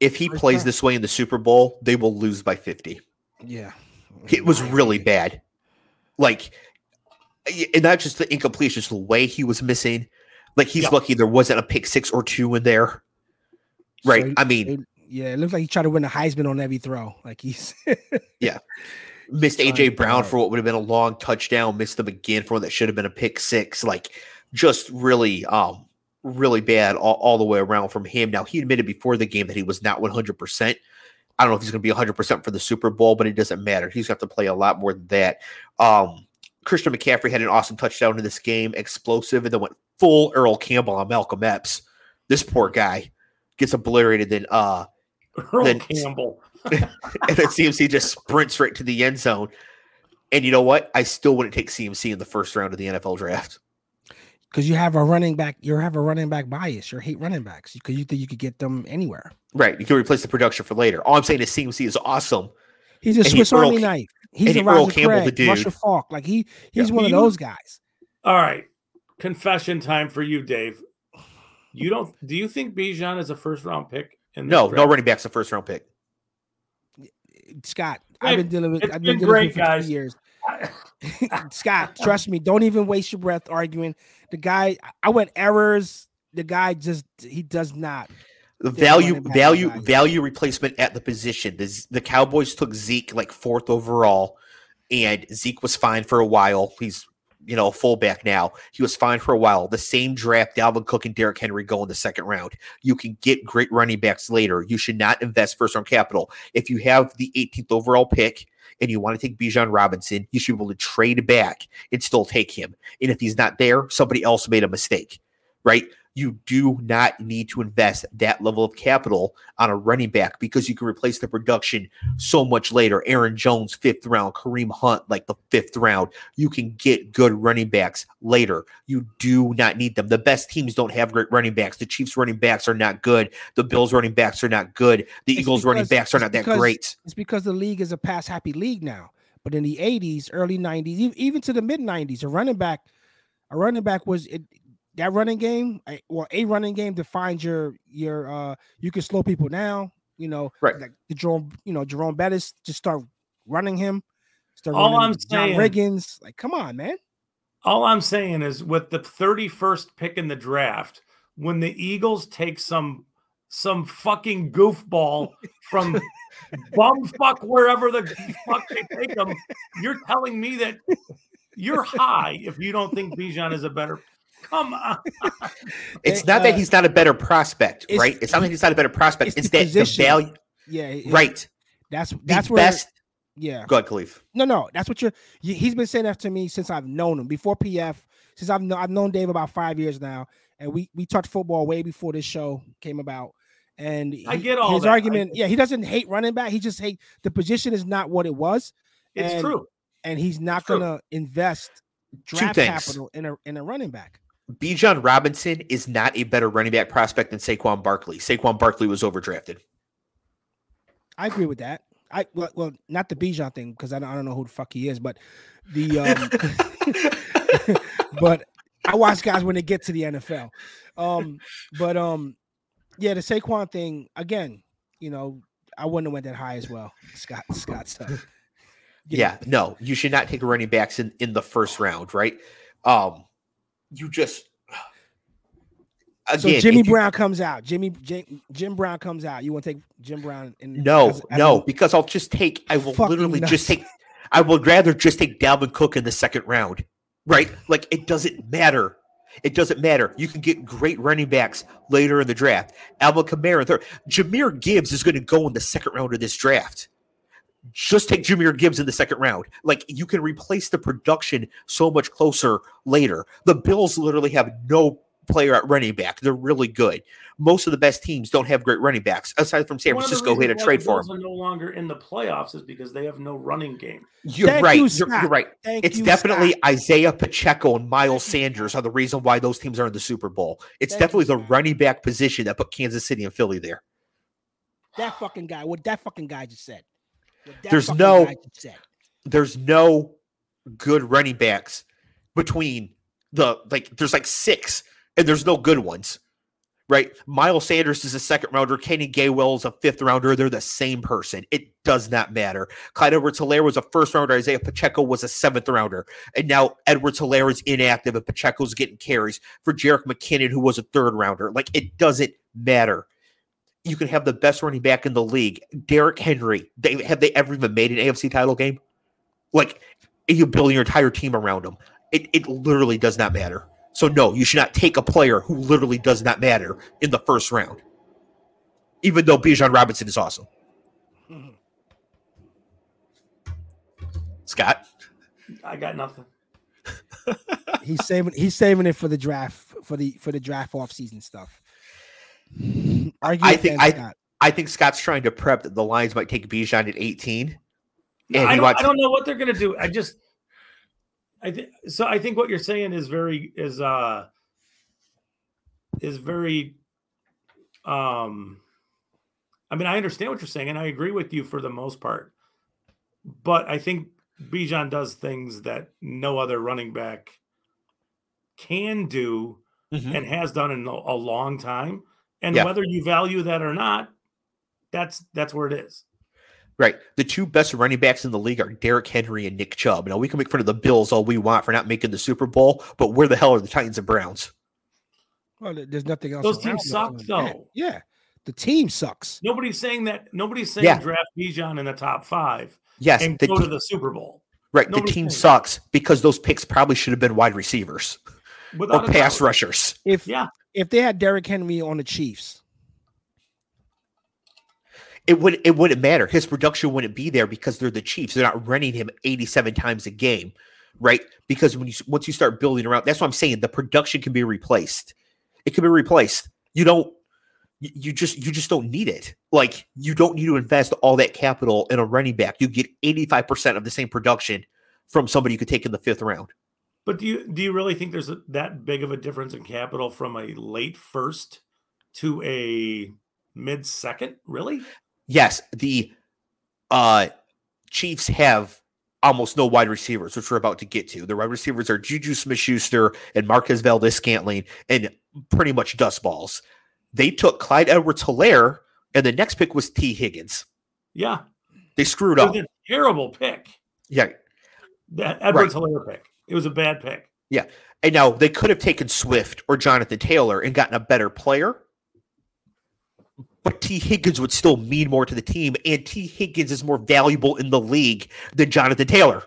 If he
First
plays
time.
this way in the Super Bowl, they will lose by 50.
Yeah,
It was really bad. Like, and not just the incompletions, the way he was missing. Like, he's
Yeah.
lucky there wasn't a pick six or two in there. Right.
So,
I mean,
it- yeah, it looks like he tried to win the Heisman on every throw. Like he's
yeah.
missed
AJ Brown for what would have been a long touchdown, missed them again for one that should have been a pick six. Like, just really, um, really bad all, all the way around from him. Now, he admitted before the game that he was not 100%. I don't know if he's going to be 100% for the Super Bowl, but it doesn't matter. He's got to play a lot more than that. Um, Christian McCaffrey had an awesome touchdown in this game, explosive, and then went full Earl Campbell on Malcolm Epps. This poor guy gets obliterated. Then, uh,
Earl
Then-
Campbell.
and then CMC just sprints right to the end zone. And you know what? I still wouldn't take CMC in the first round of the NFL draft.
Because you have a running back. You have a running back bias. You hate running backs because you think you could get them anywhere.
Right. You can replace the production for later. All I'm saying is CMC is awesome.
He's a
And
Swiss
Earl
Army
Ca-
knife. He's a
he- Earl
Roger
Campbell, the
Craig, Russia
dude.
Falk. Like he, he's
Yeah.
one of those guys.
All right, confession time for you, Dave. You don't? Do you think Bijan is a first round pick? In this
No, no running back's a first round pick.
Scott, I've been dealing with.
it's
I've been
been
dealing with
great,
you for
guys.
years. Scott, trust me. Don't even waste your breath arguing. The guy, I went errors. The guy just he does not.
The value, value, value replacement at the position. The, the Cowboys took Zeke like fourth overall, and Zeke was fine for a while. He's you know a fullback now. He was fine for a while. The same draft, Dalvin Cook and Derrick Henry go in the second round. You can get great running backs later. You should not invest first round capital. If you have the 18th overall pick and you want to take Bijan Robinson, you should be able to trade back and still take him. And if he's not there, somebody else made a mistake, right? You do not need to invest that level of capital on a running back because you can replace the production so much later. Aaron Jones, fifth round, Kareem Hunt, like the fifth round. You can get good running backs later. You do not need them. The best teams don't have great running backs. The Chiefs running backs are not good. The Bills running backs are not good. The
It's
Eagles running backs are not that great.
It's because the league is a pass happy league now. But in the 80s, early 90s, e- even to the mid 90s, a running back, a running back was it, that running game, well, a running game defines your your uh you can slow people down, you know,
Right.
like the Jerome, you know, Jerome Bettis just start running him. Start
All
running
I'm
John
saying-
Riggins. Like, come on, man.
All I'm saying is with the 31st pick in the draft, when the Eagles take some some fucking goofball from bumfuck wherever the fuck they take them, you're telling me that you're high if you don't think Bijan is a better. Come on.
It's
They,
not that
uh,
he's not a better prospect,
it's-
right? It's not that he's not a better prospect.
it's
It's,
the
that
position.
the value,
Yeah, it-
right?
That's
The
that's where
best.
yeah.
Go ahead, Khalif.
No, no, that's what you're. He's been saying that to me since I've known him before PF. Since I've known I've known Dave about five years now, and we we talked football way before this show came about. And
I get all
his
that.
Argument.
get-
Yeah, he doesn't hate running back. He just hate the position is not what it was,
It's
And-
true.
and he's not gonna invest draft capital in a in a running back.
Bijan Robinson is not a better running back prospect than Saquon Barkley. Saquon Barkley was overdrafted.
I agree with that. I well, well not the Bijan thing because I don't, I don't know who the fuck he is, but the um, but I watch guys when they get to the NFL. Um, but um, yeah, the Saquon thing again. You know, I wouldn't have went that high as well. Scott Scott stuff. Know,
Yeah, no, you should not take running backs in, in the first round, right? Um, you just again.
So Jimmy
you-
Brown comes out. Jimmy Jim, Jim Brown comes out. You want to take Jim Brown? In,
No,
as- as
no,
a-
because I'll just take. I will literally just take. I would rather just take Dalvin Cook in the second round, right? Like it doesn't matter. It doesn't matter. You can get great running backs later in the draft. Alvin Kamara, third. Jahmyr Gibbs is going to go in the second round of this draft. Just take Jahmyr Gibbs in the second round. Like you can replace the production so much closer later. The Bills literally have no player at running back. They're really good. Most of the best teams don't have great running backs, aside from San
One
Francisco, who had a trade for him.
Bills Are no longer in the playoffs is because they have no running game.
You're
Thank
right.
you,
you're, you're right.
Thank
It's
you,
definitely
Scott.
Isaiah Pacheco and Miles Sanders are the reason why those teams are in the Super Bowl. It's
Thank you,
definitely the running back position that put Kansas City and Philly there.
that fucking guy. What that fucking guy just said.
There's no-
guy just said.
There's no good running backs between the like. There's like six, and there's no good ones. Right, Miles Sanders is a second rounder. Kenny Gainwell is a fifth rounder. They're the same person. It does not matter. Clyde Edwards Helaire was a first rounder. Isaiah Pacheco was a seventh rounder. And now Edwards Helaire is inactive and Pacheco's getting carries for Jerick McKinnon, who was a third rounder. Like it doesn't matter. You can have the best running back in the league. Derrick Henry. They have they ever even made an AFC title game? Like you build your entire team around him. It it literally does not matter. So no, you should not take a player who literally does not matter in the first round. Even though Bijan Robinson is awesome. Scott.
I got nothing.
he's saving he's saving it for the draft for the for the draft off season stuff. Argue
I think- I-
Scott.
I think Scott's trying to prep that the Lions might take Bijan at 18. And
I don't,
wants
I don't know what they're gonna do. I just I think so I think what you're saying is very is uh is very um I mean I understand what you're saying and I agree with you for the most part. But I think Bijan does things that no other running back can do
Mhm.
and has done in a, a long time. And
Yeah.
whether you value that or not, that's that's where it is.
Right. The two best running backs in the league are Derrick Henry and Nick Chubb. Now we can make fun of the Bills all we want for not making the Super Bowl, but where the hell are the Titans and Browns?
Well, there's nothing else.
Those teams suck, though.
Yeah, the team sucks.
Nobody's saying that. Nobody's saying
Yeah.
draft Bijan in the top five
Yes,
and
the
go to the Super Bowl
right.
nobody's
the team
saying
sucks because those picks probably should have been wide receivers
without
or pass
doubt.
rushers.
If
Yeah.
If they had Derrick Henry on the Chiefs,
It would it wouldn't matter. His production wouldn't be there because they're the Chiefs. They're not running him 87 times a game, right? Because when you once you start building around, that's what I'm saying. The production can be replaced. It can be replaced. You don't you just you just don't need it. Like you don't need to invest all that capital in a running back. You get 85% of the same production from somebody you could take in the fifth round.
But do you do you really think there's a, that big of a difference in capital from a late first to a mid second? Really?
Yes, the uh Chiefs have almost no wide receivers, which we're about to get to. The wide receivers are Juju Smith Schuster and Marquez Valdes Scantling and pretty much dust balls. They took Clyde Edwards Helaire, and the next pick was Tee Higgins.
Yeah.
They screwed up.
terrible pick.
Yeah.
That Edwards Helaire pick. It was a bad pick. Yeah.
And now they could have taken Swift or Jonathan Taylor and gotten a better player. But Tee Higgins would still mean more to the team, and Tee Higgins is more valuable in the league than Jonathan Taylor.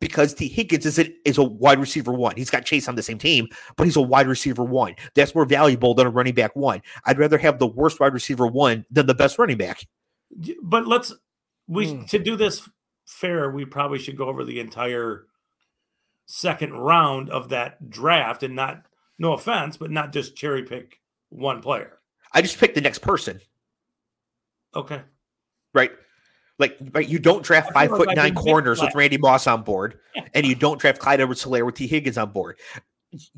Because Tee Higgins is a, is a wide receiver one. He's got Chase on the same team, but he's a wide receiver one. That's more valuable than a running back one. I'd rather have the worst wide receiver one than the best running back.
But let's we
Hmm.
to do this fair, we probably should go over the entire second round of that draft and not no offense, but not just cherry pick one player.
I just picked the next person,
Okay.
right? Like, right, you don't draft five foot
like
nine corners with. Randy Moss on board, and you don't draft Clyde Edwards Helaire with Tee Higgins on board.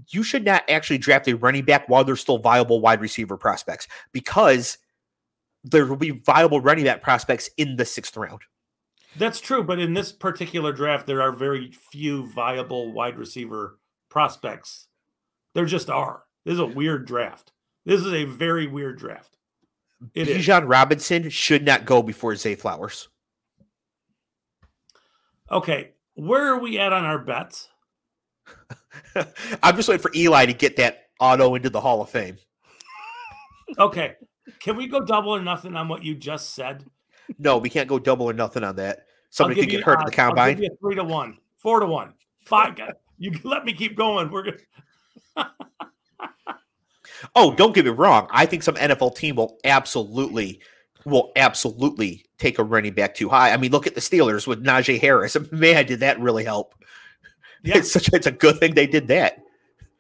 You should not actually draft a running back while there's still viable wide receiver prospects because there will be viable running back prospects in the sixth round.
That's true, but in this particular draft, there are very few viable wide receiver prospects. There just are. This is a weird draft. This is a very weird draft. It.
Bijan Robinson should not go before Zay Flowers.
Okay, where are we at on our bets?
I'm just waiting for Eli to get that auto into the Hall of Fame.
Okay, can we go double or nothing on what you just said?
No, we can't go double or nothing on that. Somebody could
you
get hurt at the combine.
you three to one, four to one, five. You let me keep going. We're gonna.
Oh, don't get me wrong. I think some NFL team will absolutely will absolutely take a running back too high. I mean, look at the Steelers with Najee Harris. Man, did that really help?
Yeah,
It's such it's a good thing they did that.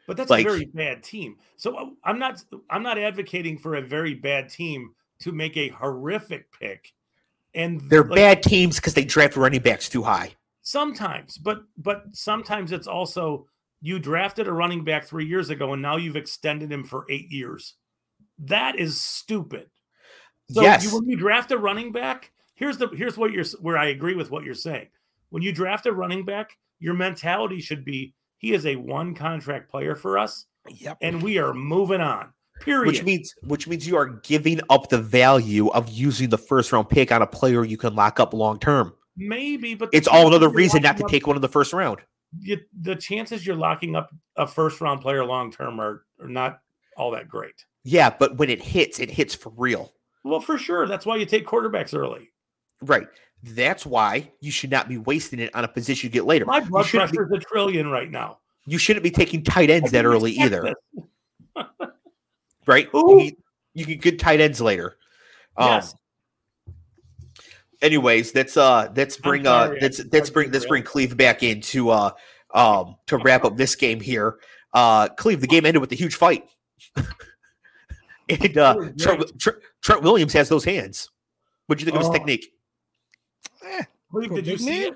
but that's
like-
a very bad team. So uh, I'm not. I'm not advocating for a very bad team to make a horrific pick. And
They're
like,
bad teams because they draft running backs too high.
sometimes, but but sometimes it's also you drafted a running back three years ago and now you've extended him for eight years. That is stupid. So
yes.
you, when you draft a running back, here's the here's what you're where I agree with what you're saying. When you draft a running back, your mentality should be he is a one contract player for us,
Yep.
and we are moving on. Period.
which means which means you are giving up the value of using the first round pick on a player you can lock up long term.
maybe, but
It's all another reason not to
up-
take one in the first round.
you, the chances you're locking up a first round player long term are, are not all that great.
Yeah, but when it hits, it hits for real.
Well, for sure. That's why you take quarterbacks early.
Right. That's why you should not be wasting it on a position you get later.
My blood pressure is a trillion right now.
you shouldn't be taking tight ends that early either. right?
Who?
You, can- you can get tight ends later. Um,
Yes.
Anyways, let's uh let's bring uh
sorry, I
let's let's bring
to
let's bring
derail.
Cleve back in to uh um to wrap up this game here. Uh Cleve, the game ended with a huge fight. and uh Trent. Trent, Trent Williams has those hands. What'd you think of his
Oh.
technique?
Eh,
Cleve,
for
did you see it?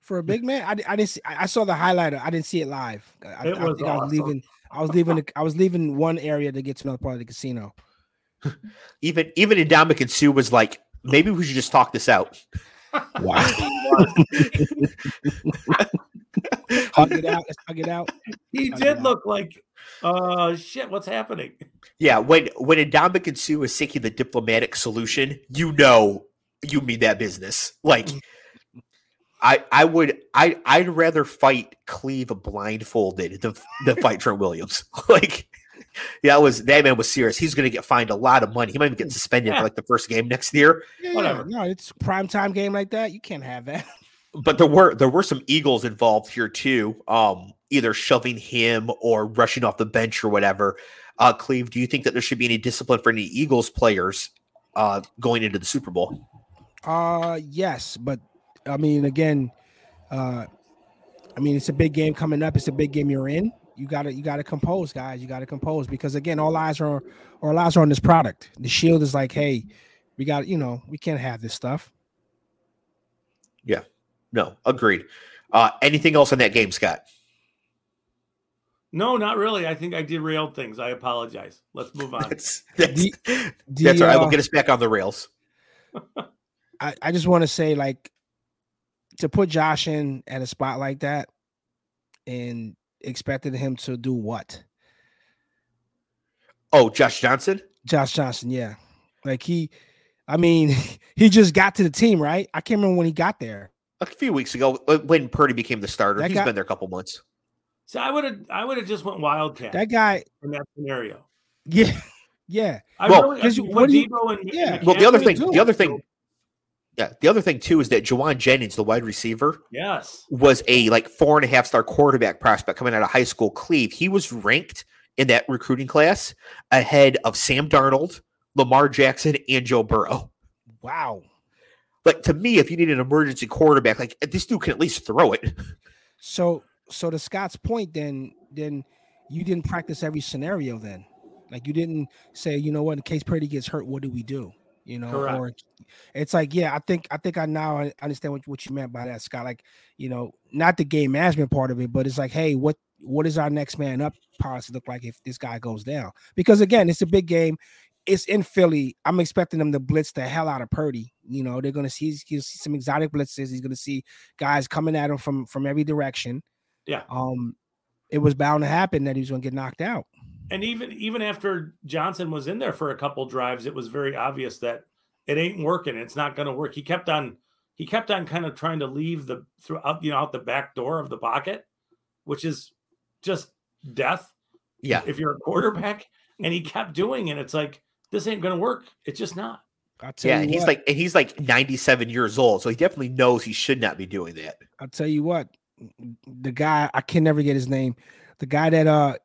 for a big man, I, I didn't see. I I saw the highlighter. I didn't see it live. I,
It
I
was
think I was leaving. I was leaving. the- I was leaving one area to get to another part of the casino.
Even even Ndamukong Suh was like, maybe we should just talk this out.
Wow. hug it out. Let's hug it out.
He
I
did
know.
look like, uh, shit. What's happening?
Yeah, when when Ndamukong Suh is seeking the diplomatic solution, you know you mean that business. Like I I would I I'd rather fight Cleve blindfolded than, than fight Trent Williams. like yeah, that was that man was serious. He's gonna get fined a lot of money. He might even get suspended
Yeah.
for like the first game next year.
Yeah,
Whatever.
No, it's prime time game like that. You can't have that.
But there were there were some Eagles involved here too. Um, either shoving him or rushing off the bench or whatever. Uh, Cleve, do you think that there should be any discipline for any Eagles players uh going into the Super Bowl?
Uh yes, but I mean again, uh I mean it's a big game coming up. It's a big game you're in. You gotta you gotta compose, guys. You gotta compose because again, all eyes are all eyes are on this product. The shield is like, hey, we got you know, we can't have this stuff.
Yeah, no, agreed. Uh, anything else on that game, Scott?
No, not really. I think I derailed things. I apologize. Let's move on.
That's that's,
The-
that's all right.
uh,
We'll get us back on the rails.
I, I just want to say, like, to put Josh in at a spot like that and expected him to do what?
Oh, Josh Johnson.
Josh Johnson, yeah. Like he, I mean, he just got to the team, right? I can't remember when he got there.
A few weeks ago, uh, when Purdy became the starter,
That
he's
guy-
been there a couple months.
So I would have I would have just went wildcat
That guy,
in that scenario.
yeah, yeah.
I
Well,
really,
'cause
I
you-
put
what do you-
Deebo and,
yeah.
and
Well, the other thing, the other thing, yeah, the other thing too is that Jauan Jennings, the wide receiver,
Yes.
was a like four and a half star quarterback prospect coming out of high school. Cleve, he was ranked in that recruiting class ahead of Sam Darnold, Lamar Jackson, and Joe Burrow.
Wow.
Like to me, if you need an emergency quarterback, like this dude can at least throw it.
So, so to Scott's point, then, then you didn't practice every scenario. Then, like you didn't say, you know what, in case Purdy gets hurt, what do we do? You know,
Correct.
or it's like, yeah, I think, I think I now understand what, what you meant by that, Scott. Like, you know, not the game management part of it, but it's like, hey, what, what is our next man up policy look like if this guy goes down? Because again, it's a big game. It's in Philly. I'm expecting them to blitz the hell out of Purdy. You know, they're gonna see, see some exotic blitzes. He's gonna see guys coming at him from from every direction.
Yeah.
Um, it was bound to happen that he was gonna get knocked out.
And even even after Johnson was in there for a couple drives, it was very obvious that it ain't working. It's not going to work. He kept on he kept on kind of trying to leave the throughout you know out the back door of the pocket, which is just death
Yeah,
if you're a quarterback. And he kept doing it. It's like this ain't going to work. It's just not.
Yeah,
you
and he's like, and he's like 97 years old, so he definitely knows he should not be doing that.
I'll tell you what, the guy I can never get his name. The guy that uh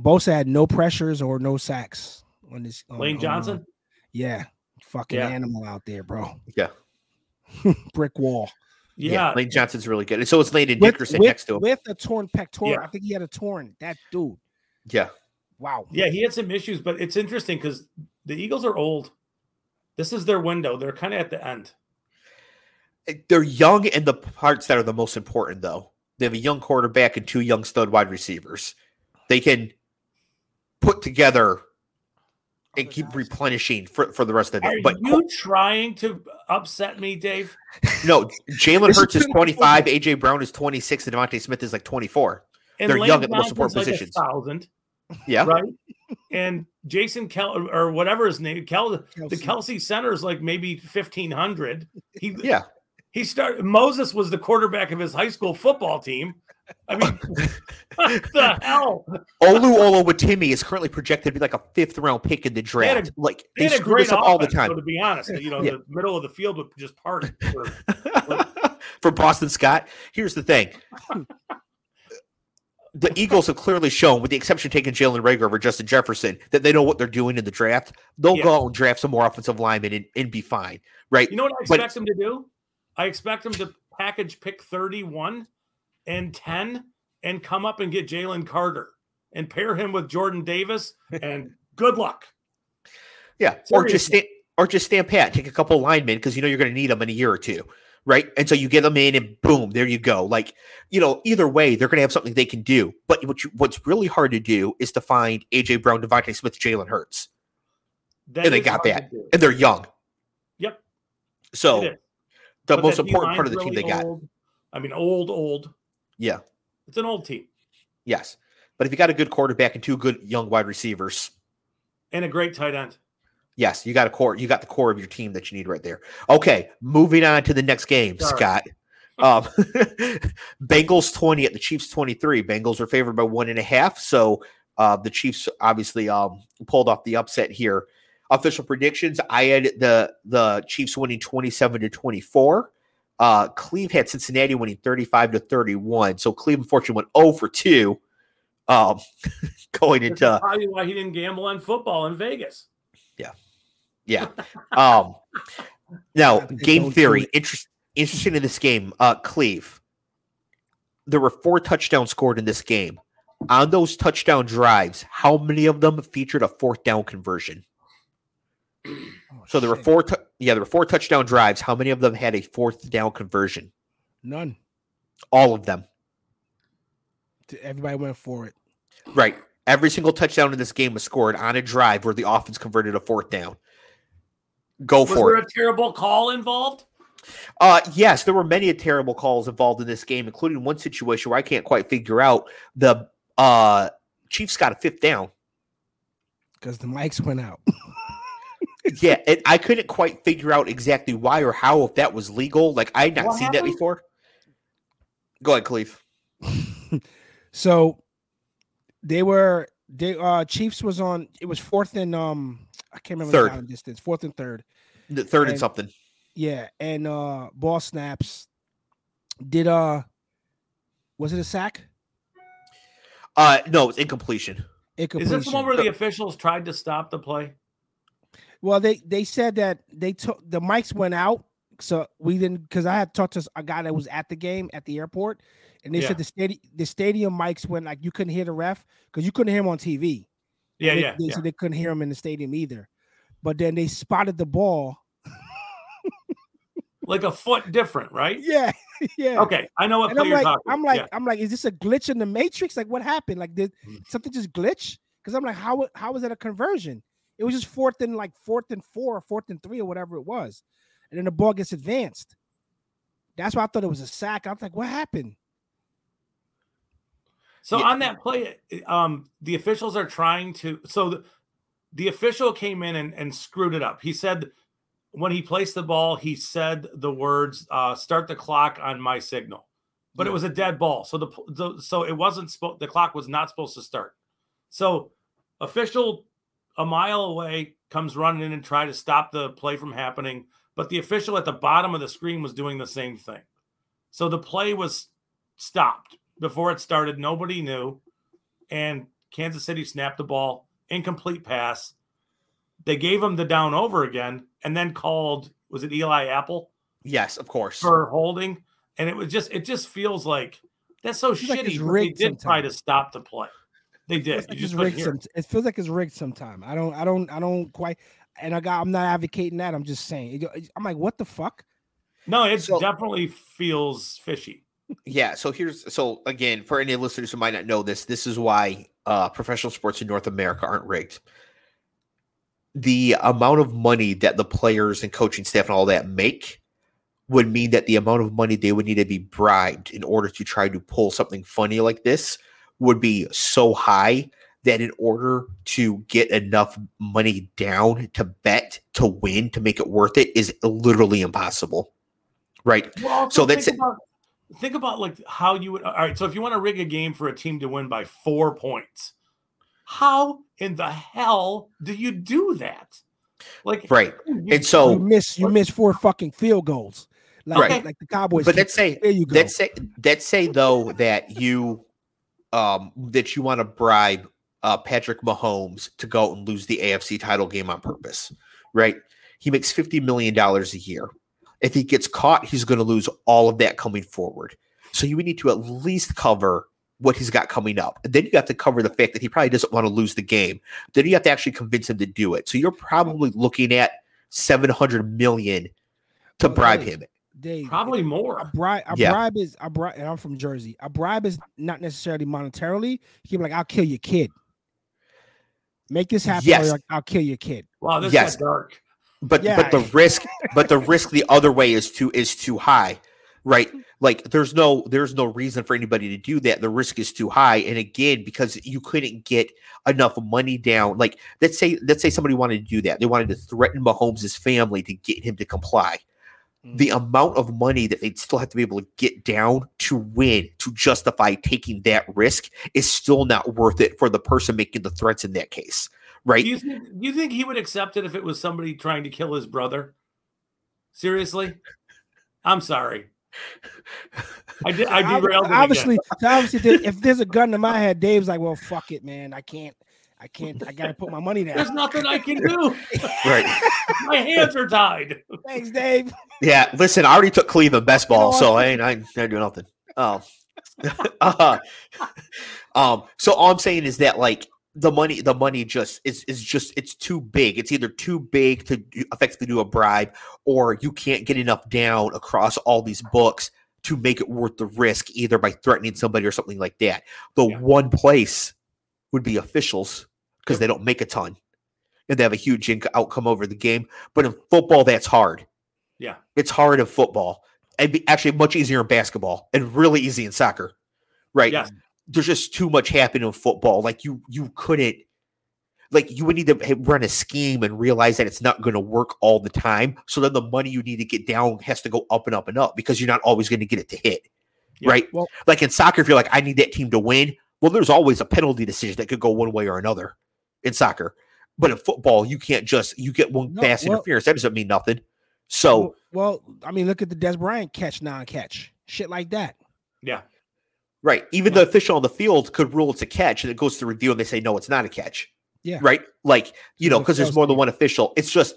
Bosa had no pressures or no sacks on this. on-
Lane
on, uh,
Johnson.
yeah, fucking
Yeah.
animal out there, bro.
Yeah.
Brick wall.
Yeah.
Lane Johnson's really good, and so is Landon
With,
Dickerson
with,
next to him.
with a torn pectoral.
Yeah.
I think he had a torn. That dude.
yeah,
Wow.
Yeah, he had some issues, but it's interesting because the Eagles are old. This is their window. They're kind of at the end.
they're young in the parts that are the most important, though. They have a young quarterback and two young stud wide receivers. They can put together and keep replenishing for, for the rest of the
Are
day. But
you trying to upset me, Dave?
no, Jalen
This
Hurts is 25, AJ Brown is 26, and DeVonta Smith is like 24.
And
They're
Lane
young at the most important
like
positions.
thousand,
Yeah.
right? and Jason Kel or whatever his name, Kel, the
Kelce.
Kelce Center is like maybe fifteen hundred. He
Yeah.
he started. Moses was the quarterback of his high school football team. I mean, what the hell?
Olu Oluwatimi is currently projected to be like a fifth round pick in the
They a-
draft. like
They
they, screw
great
this up all the time.
though, to be honest, you know,
Yeah.
the middle of the field would just part. For,
for Boston Scott. Here's the thing. The Eagles have clearly shown, with the exception of taking Jalen Reagor over Justin Jefferson, that they know what they're doing in the draft. They'll
Yeah.
go out and draft some more offensive linemen and, and be fine, right?
You know what I
But-
expect them to do? I expect them to package pick 31 and 10 and come up and get Jalen Carter and pair him with Jordan Davis and good luck.
yeah, or just stand, or just stand pat, take a couple linemen because you know you're going to need them in a year or two, right? And so you get them in, and boom, there you go. Like you know, either way, they're going to have something they can do. But what you, what's really hard to do is to find AJ Brown, DeVonta Smith, Jalen Hurts,
That
and they got that. and they're young.
Yep.
So the
But
most important part of the team
really
they got.
old. I mean, old, old.
Yeah.
It's an old team
Yes. But if you got a good quarterback and two good young wide receivers,
and a great tight end.
Yes, you got a core. You got the core of your team that you need right there. Okay, moving on to the next game,
Sorry.
Scott. Um, Bengals twenty at the Chiefs twenty three. Bengals are favored by one and a half. So uh, the Chiefs obviously um, pulled off the upset here. Official predictions: I had the the Chiefs winning twenty seven to twenty four. Uh, Cleve had Cincinnati winning thirty five to thirty one. So Cleve unfortunately went zero for two. Um, going
This is
into
probably why he didn't gamble on football in Vegas.
Yeah. Yeah. um now game theory.
it.
Interest, interesting in this game. Uh Cleve. There were four touchdowns scored in this game. On those touchdown drives, how many of them featured a fourth down conversion?
Oh,
So there were four tou- yeah, there were four touchdown drives. How many of them had a fourth down conversion?
None.
All of them.
Everybody went for it.
Right. Every single touchdown in this game was scored on a drive where the offense converted a fourth down. Go
Was
for it.
Was there
it.
a terrible call involved?
Uh, yes, there were many terrible calls involved in this game, including one situation where I can't quite figure out the uh Chiefs got a fifth down.
because the mics went out.
Yeah, and I couldn't quite figure out exactly why or how if that was legal. Like I had not
What
seen that before. Go ahead, Cleve.
so they were they uh Chiefs was on it was fourth and um I can't remember
Third.
the down distance, fourth and third.
The third and
And-
something.
Yeah, and uh ball snaps. Did uh was it a sack?
Uh, no, it's incompletion.
Is this the one where the officials tried to stop the play?
Well, they they said that they took the mics went out, so we didn't because I had talked to a guy that was at the game at the airport, and they
Yeah.
said the stadium the stadium mics went like you couldn't hear the ref because you couldn't hear him on TV.
Yeah,
they,
yeah,
They
yeah.
said they couldn't hear him in the stadium either, but then they spotted the ball.
Like a foot different, right?
Yeah, yeah.
Okay, I know what
And I'm
you're
like,
talking.
I'm like,
yeah.
I'm like, is this a glitch in the matrix? Like, what happened? Like, did
Mm.
something just glitch? Because I'm like, how how was that a conversion? It was just fourth and like fourth and four or fourth and three or whatever it was, and then the ball gets advanced. That's why I thought it was a sack. I was like, what happened?
So
Yeah.
on that play, um, the officials are trying to. So the, the official came in and, and screwed it up. He said when he placed the ball, he said the words uh, "start the clock" on my signal, but it was a dead ball. So the, the so it wasn't supposed. The clock was not supposed to start. So official a mile away comes running in and try to stop the play from happening, but the official at the bottom of the screen was doing the same thing. So the play was stopped before it started. Nobody knew. And Kansas City snapped the ball, incomplete pass. They gave him the down over again and then called, was it Eli Apple
Yes, of course.
for holding? And it was just, it just feels like that's so
like
shitty.
it's
but they did try to stop the play. They
It
did.
feels like
just
it's rigged.
hear.
Some, it feels like it's rigged sometime. I don't, I don't, I don't quite. And I got, I'm not advocating that. I'm just saying. I'm like, what the fuck?
No, it
So-
definitely feels fishy.
Yeah, so here's so again for any listeners who might not know this, this is why uh, professional sports in North America aren't rigged. The amount of money that the players and coaching staff and all that make would mean that the amount of money they would need to be bribed in order to try to pull something funny like this would be so high that in order to get enough money down to bet to win to make it worth it is literally impossible. Right?
Well,
So that's
think
it.
about, think about like how you would. All right, so if you want to rig a game for a team to win by four points, how in the hell do you do that? Like,
Right.
you-
And
you
so
miss, you miss four fucking field goals, like
Right.
like the Cowboys.
but
kick.
let's say
there you go.
let's say let's say though that you um that you want to bribe uh Patrick Mahomes to go and lose the AFC title game on purpose, right? He makes 50 million dollars a year. If he gets caught, he's going to lose all of that coming forward. So you would need to at least cover what he's got coming up. And then you have to cover the fact that he probably doesn't want to lose the game. Then you have to actually convince him to do it. So you're probably looking at 700 million to bribe him.
Dave,
probably
a
more.
bribe, a
Yeah.
bribe is a bribe, and I'm from Jersey. A bribe is not necessarily monetarily. He be like, "I'll kill your kid." Make this happen, or
Yes.
like, I'll kill your kid.
Wow, this
Yes.
got dark.
but
Yeah.
but the risk but the risk the other way is too is too high right? Like there's no there's no reason for anybody to do that. The risk is too high. And again, because you couldn't get enough money down, like let's say let's say somebody wanted to do that. They wanted to threaten Mahomes' family to get him to comply. Mm. The amount of money that they'd still have to be able to get down to win to justify taking that risk is still not worth it for the person making the threats in that case. Right.
Do you think do you think he would accept it if it was somebody trying to kill his brother? Seriously? I'm sorry. I did I
Ob-
derailed it
obviously,
again.
obviously, if there's a gun to my head, Dave's like, "Well, fuck it, man. I can't, I can't. I gotta put my money down.
There's nothing I can do.
Right.
My hands are tied.
Thanks, Dave.
Yeah, listen, I already took Cleveland best
You know
ball, so? I ain't I ain't doing nothing. Oh. uh, um, so all I'm saying is that like the money, the money just is is just it's too big. It's either too big to do, effectively do a bribe, or you can't get enough down across all these books to make it worth the risk, either by threatening somebody or something like that. The
Yeah.
one place would be officials because they don't make a ton and they have a huge inc- outcome over the game. But in football, that's hard.
Yeah.
It's hard in football. And be actually much easier in basketball and really easy in soccer. Right.
Yeah.
There's just too much happening in football. Like you you couldn't like you would need to run a scheme and realize that it's not going to work all the time. So then the money you need to get down has to go up and up and up because you're not always going to get it to hit.
Yeah.
Right.
Well-
like in soccer, if you're like, I need that team to win, well, there's always a penalty decision that could go one way or another in soccer. But in football, you can't just you get one
No,
pass
well-
interference. That doesn't mean nothing. So
well, well, I mean, look at the Dez Bryant catch, non-catch, shit like that.
Yeah.
Right. Even the official on the field could rule it's a catch and it goes to review and they say, no, it's not a catch.
Yeah.
Right. Like, you know, because there's more than one official. It's just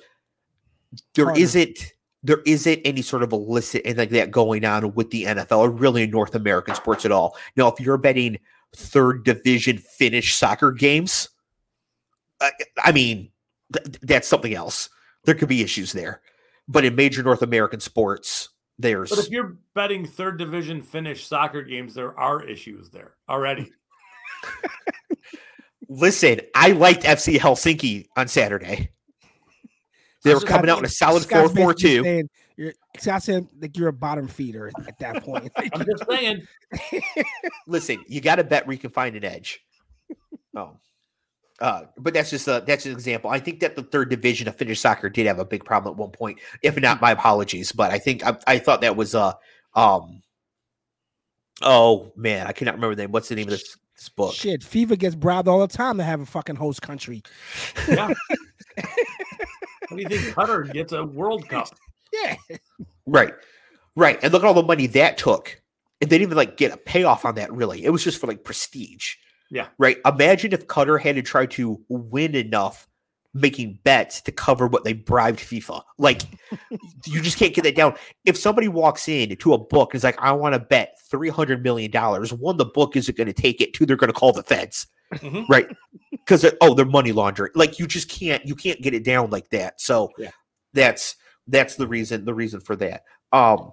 there
Harder.
not there isn't any sort of illicit and like that going on with the NFL or really in North American sports at all. Now, if you're betting third division Finnish soccer games, I, I mean, th- that's something else. There could be issues there. But in major North American sports, there's
But if you're betting third division Finnish soccer games, there are issues there already.
Listen, I liked FC Helsinki on Saturday. They were coming out in a solid
Scott's
4 4
basically
2.
saying You're Scott saying like you're a bottom feeder at that point.
I'm just saying.
Listen, you got to bet where you can find an edge. Oh. Uh, but that's just a that's an example. I think that the third division of Finnish soccer did have a big problem at one point. If not, my apologies. But I think I, I thought that was uh um oh man, I cannot remember the name. What's the name of this, this book?
Shit, FIFA gets bribed all the time to have a fucking host country.
Yeah. what do you think Qatar gets a World Cup?
Yeah,
Right. Right. And look at all the money that took. And they didn't even like get a payoff on that really. It was just for like prestige.
Yeah.
Right. Imagine if Qatar had to try to win enough making bets to cover what they bribed FIFA. Like you just can't get that down. If somebody walks in to a book and is like, I want to bet $300 million, one, the book isn't going to take it. Two, they're going to call the feds.
Mhm.
Right. Because, oh, they're money laundering. Like you just can't, you can't get it down like that. So
Yeah.
that's, that's the reason, the reason for that. Um,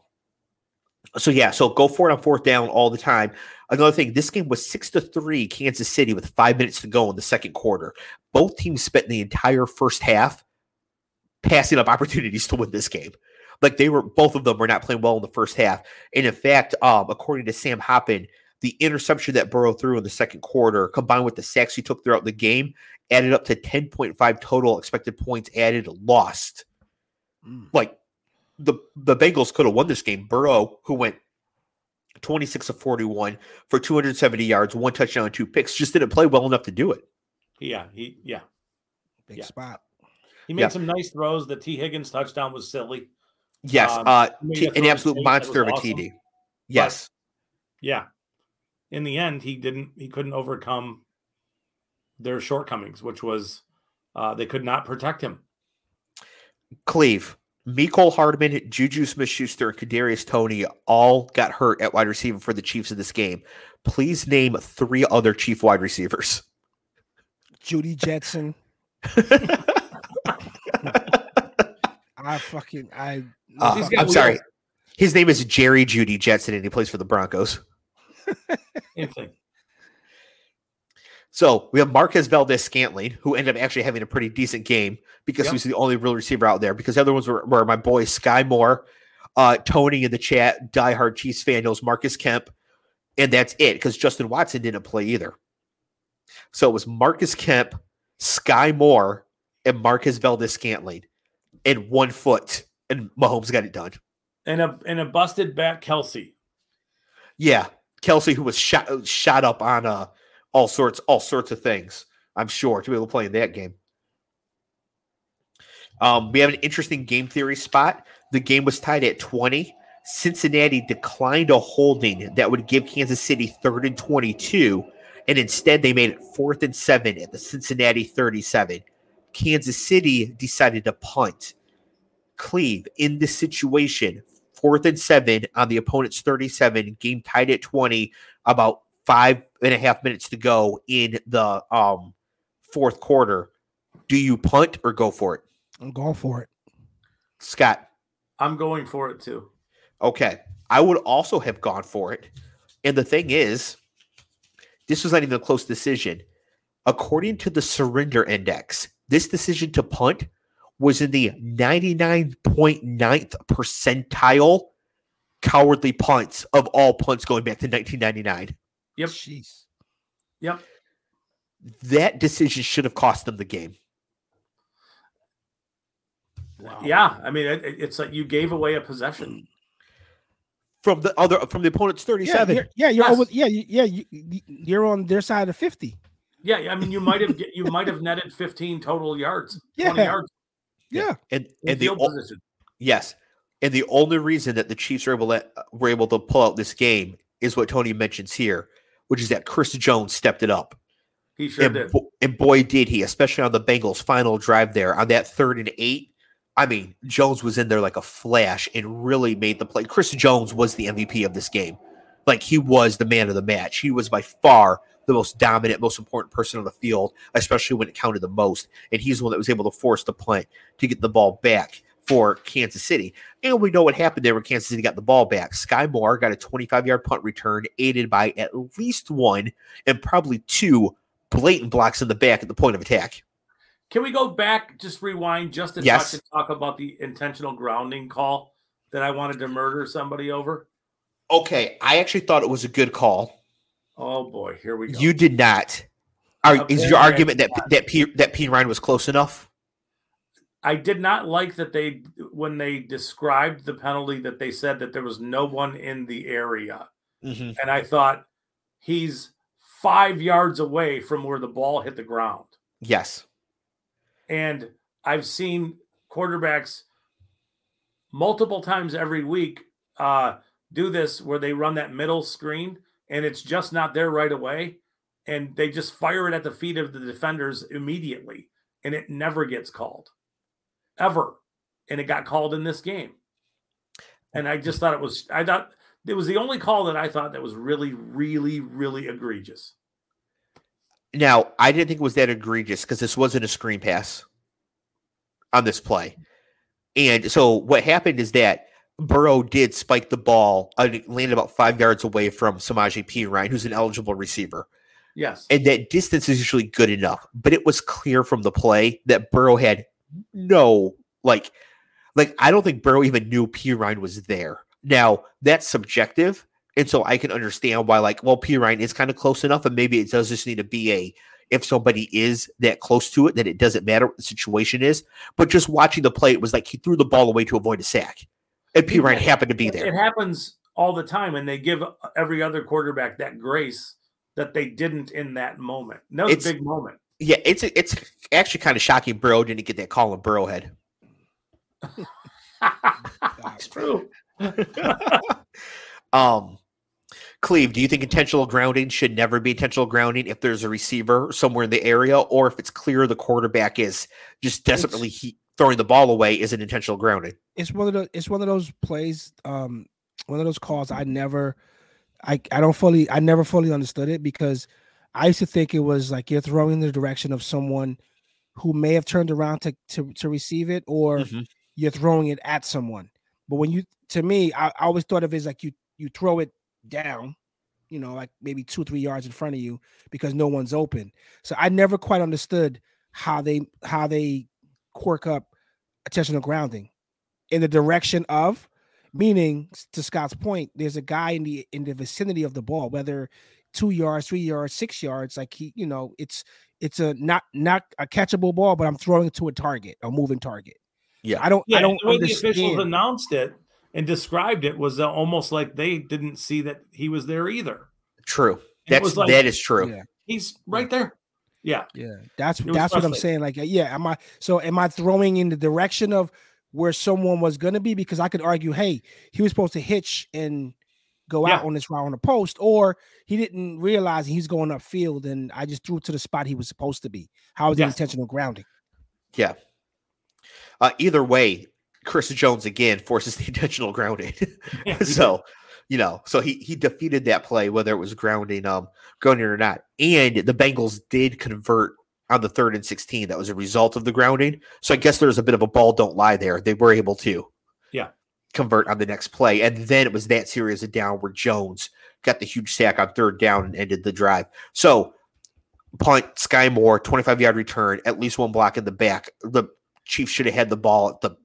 so yeah, so go for it on fourth down all the time. Another thing, this game was six to three, Kansas City, with five minutes to go in the second quarter. Both teams spent the entire first half passing up opportunities to win this game. Like they were, both of them were not playing well in the first half. And in fact, um, according to Sam Hoppen, the interception that Burrow threw in the second quarter, combined with the sacks he took throughout the game, added up to 10.5 total expected points added lost.
Mm.
Like the the Bengals could have won this game. Burrow, who went 26 of 41 for 270 yards, one touchdown, and two picks, just didn't play well enough to do it.
Yeah, he yeah.
big
Yeah.
spot.
He made
Yeah.
some nice throws. The Tee Higgins touchdown was silly.
Yes,
Um,
uh,
he made
t-
a
an absolute monster of a
awesome.
TD. Yes,
Yeah. In the end, he didn't he couldn't overcome their shortcomings, which was uh they could not protect him.
Cleve, Mecole Hardman, Juju Smith Schuster, and Kadarius Toney all got hurt at wide receiver for the Chiefs in this game. Please name three other Chief wide receivers.
Judy Jetson. I fucking I.
Uh, I'm sorry. His name is Jerry Judy Jetson, and he plays for the Broncos.
Same thing.
So we have Marquez Valdes Scantling, who ended up actually having a pretty decent game because
Yep.
he was the only real receiver out there. Because the other ones were, were my boy Skyy Moore, Uh, Tony in the chat, diehard Chiefs fan knows Marcus Kemp, and that's it because Justin Watson didn't play either. So it was Marcus Kemp, Skyy Moore, and Marquez Valdes-Scantling in one foot, and Mahomes got it done.
And a and a busted back Kelce.
Yeah, Kelce, who was shot shot up on uh all sorts all sorts of things. I'm sure to be able to play in that game. Um, we have an interesting game theory spot. The game was tied at 20. Cincinnati declined a holding that would give Kansas City third and 22, and instead they made it fourth and seven at the Cincinnati 37. Kansas City decided to punt. Cleve in this situation, fourth and seven on the opponent's 37, game tied at 20, about five and a half minutes to go in the um, fourth quarter. Do you punt or go for it?
I'm going for it.
Scott.
I'm going for it too.
Okay. I would also have gone for it. And the thing is, this was not even a close decision. According to the surrender index, this decision to punt was in the 99.9th percentile cowardly punts of all punts going back to 1999.
Yep.
Jeez.
Yep.
That decision should have cost them the game.
Wow. Yeah, I mean, it, it's like you gave away a possession
from the other from the opponent's 37.
Yeah, you're, yeah, you're yes. over, yeah, yeah, you, you're on their side of 50.
Yeah, I mean, you might have you might have netted 15 total yards, yeah. 20 yards.
Yeah,
and and the position. yes, and the only reason that the Chiefs were able to were able to pull out this game is what Tony mentions here, which is that Chris Jones stepped it up.
He sure
and,
did,
and boy did he, especially on the Bengals' final drive there on that third and eight I mean, Jones was in there like a flash and really made the play. Chris Jones was the MVP of this game. Like he was the man of the match. He was by far the most dominant, most important person on the field, especially when it counted the most. And he's the one that was able to force the punt to get the ball back for Kansas City. And we know what happened there when Kansas City got the ball back. Skyy Moore got a 25 yard punt return, aided by at least one and probably two blatant blocks in the back at the point of attack.
Can we go back, just rewind just a yes. touch and talk about the intentional grounding call that I wanted to murder somebody over?
Okay, I actually thought it was a good call.
Oh boy, here we go.
You did not. Are, okay, is your argument that that P, that P. Ryan was close enough?
I did not like that they when they described the penalty that they said that there was no one in the area, mm-hmm. and I thought he's five yards away from where the ball hit the ground.
Yes.
And I've seen quarterbacks multiple times every week uh, do this where they run that middle screen and it's just not there right away. And they just fire it at the feet of the defenders immediately. And it never gets called ever. And it got called in this game. And I just thought it was, I thought it was the only call that I thought that was really, really, really egregious.
Now, I didn't think it was that egregious because this wasn't a screen pass on this play. And so what happened is that Burrow did spike the ball, landed about five yards away from Samaje Perine, who's an eligible receiver.
Yes.
And that distance is usually good enough. But it was clear from the play that Burrow had no, like, like I don't think Burrow even knew Perine was there. Now, that's subjective and so I can understand why, like, well, Perine is kind of close enough, and maybe it does just need to be a if somebody is that close to it, then it doesn't matter what the situation is. But just watching the play, it was like he threw the ball away to avoid a sack. And Perine happened to be there.
It happens all the time, and they give uh, every other quarterback that grace that they didn't in that moment. No, it's a big moment.
Yeah, it's it's actually kind of shocking. Burrow didn't get that call in Burrowhead.
That's true.
um, Cleve, do you think intentional grounding should never be intentional grounding if there's a receiver somewhere in the area, or if it's clear the quarterback is just desperately he, throwing the ball away, is it intentional grounding?
It's one of the it's one of those plays, um, one of those calls I never, I I don't fully I never fully understood it because I used to think it was like you're throwing in the direction of someone who may have turned around to to, to receive it, or mm-hmm. you're throwing it at someone. But when you, to me, I, I always thought of it as like you you throw it down, you know, like maybe two, three yards in front of you because no one's open. So I never quite understood how they how they quirk up attentional grounding in the direction of Meaning, to Scott's point, there's a guy in the in the vicinity of the ball, whether two yards, three yards, six yards. Like he, you know, it's it's a not not a catchable ball, but I'm throwing it to a target, a moving target.
Yeah.
I don't.
Yeah,
I don't
the way the officials announced it and described it was uh, almost like they didn't see that he was there either.
True.
It
That's
was like-
that is true.
Yeah.
He's right there. Yeah.
Yeah, that's
It was
that's what I'm saying. Like, yeah, am I so am I throwing in the direction of where someone was gonna be? Because I could argue, hey, he was supposed to hitch and go out on this route on the post, or he didn't realize he was going upfield and I just threw it to the spot he was supposed to be. How was
Yes.
intentional grounding?
Yeah. Uh, either way, Chris Jones again forces the intentional grounding. So, you know, so he he defeated that play whether it was grounding um grounding or not. And the Bengals did convert on the third and 16. That was a result of the grounding. So I guess there's a bit of a ball don't lie there. They were able to
Yeah.
Convert on the next play. And then it was that series of down where Jones got the huge sack on third down and ended the drive. So punt, Skyy Moore, 25 yard return, at least one block in the back. The Chiefs should have had the ball at the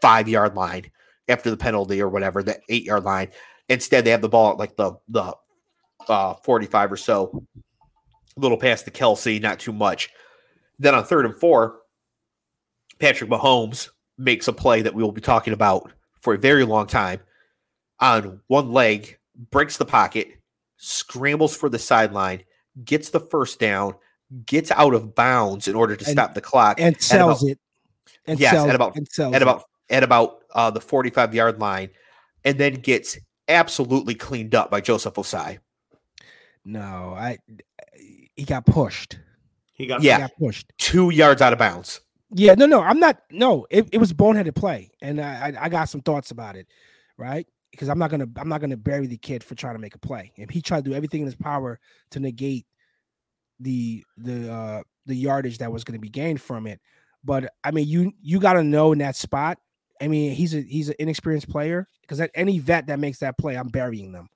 five yard line after the penalty or whatever, the eight yard line. Instead, they have the ball at like the the uh, 45 or so, a little past the Kelsey, not too much. Then on third and four, Patrick Mahomes makes a play that we will be talking about for a very long time on one leg, breaks the pocket, scrambles for the sideline, gets the first down, gets out of bounds in order to
And-
stop the clock,
And
at
sells
about-
it. And
Yes,
sells,
at about-
and sells
at
it.
about at about uh, the 45 yard line, and then gets absolutely cleaned up by Joseph Ossai.
no, I he got pushed.
He got
Yeah.
He got pushed.
Two yards out of bounds.
Yeah, no, no, I'm not. No, it, it was boneheaded play, and I, I got some thoughts about it, right? Because I'm not gonna I'm not gonna bury the kid for trying to make a play, and he tried to do everything in his power to negate the the uh the yardage that was going to be gained from it. But I mean, you you got to know in that spot. I mean, he's a he's an inexperienced player because any vet that makes that play, I'm burying them.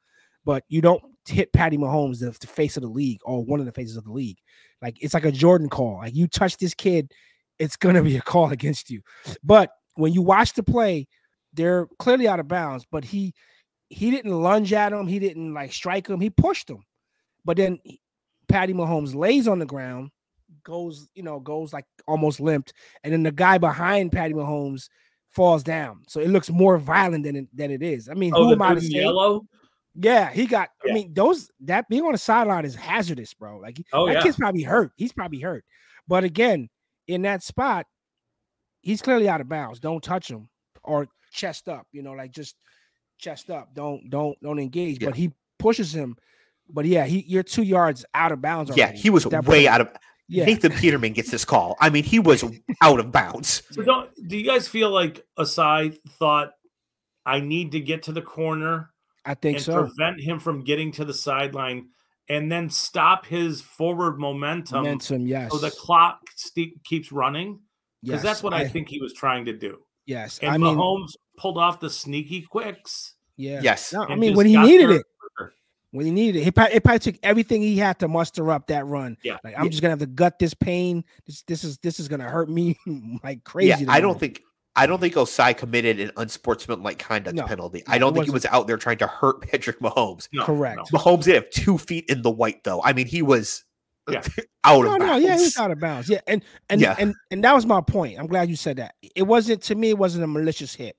But you don't hit Patty Mahomes, the, the face of the league, or one of the faces of the league. Like it's like a Jordan call. Like you touch this kid, it's gonna be a call against you. But when you watch the play, they're clearly out of bounds. But he he didn't lunge at him. He didn't like strike him. He pushed him. But then Patty Mahomes lays on the ground, goes you know goes like almost limped, and then the guy behind Patty Mahomes falls down. So it looks more violent than it, than it is. I mean,
Oh,
who am I to say?
yellow.
Yeah, he got.
Yeah.
I mean, those that being on the sideline is hazardous, bro. Like
Oh
that
yeah.
kid's probably hurt. He's probably hurt. But again, in that spot, he's clearly out of bounds. Don't touch him or chest up. You know, like just chest up. Don't don't don't engage.
Yeah.
But he pushes him. But yeah, he you're two yards out of bounds.
Yeah, he was
at
way
point.
out of.
Yeah,
Nathan Peterman gets this call. I mean, he was out of bounds.
So don't do you guys feel like Ossai thought I need to get to the corner
I think
and
so.
prevent him from getting to the sideline and then stop his forward momentum,
Momentum, yes.
so the clock ste- keeps running? Because
yes,
that's what I, think he was trying to do.
Yes,
And
I mean,
Mahomes pulled off the sneaky quicks.
yeah.
Yes.
No, I mean, when he needed
there
it, when he needed it. He probably, it probably took everything he had to muster up that run.
Yeah.
Like I'm
Yeah.
just gonna have to gut this pain. This this is this is gonna hurt me like crazy.
Yeah, I don't think I don't think Ossai committed an unsportsmanlike conduct
No,
penalty.
no,
I don't
it
think he was out there trying to hurt Patrick Mahomes.
No,
Correct.
no.
Mahomes did have two feet in the white though. I mean, he was
Yeah.
out
No,
of
no,
bounds.
yeah, he was out of bounds. Yeah, and and
Yeah.
and and that was my point. I'm glad you said that. It wasn't to me. It wasn't a malicious hit.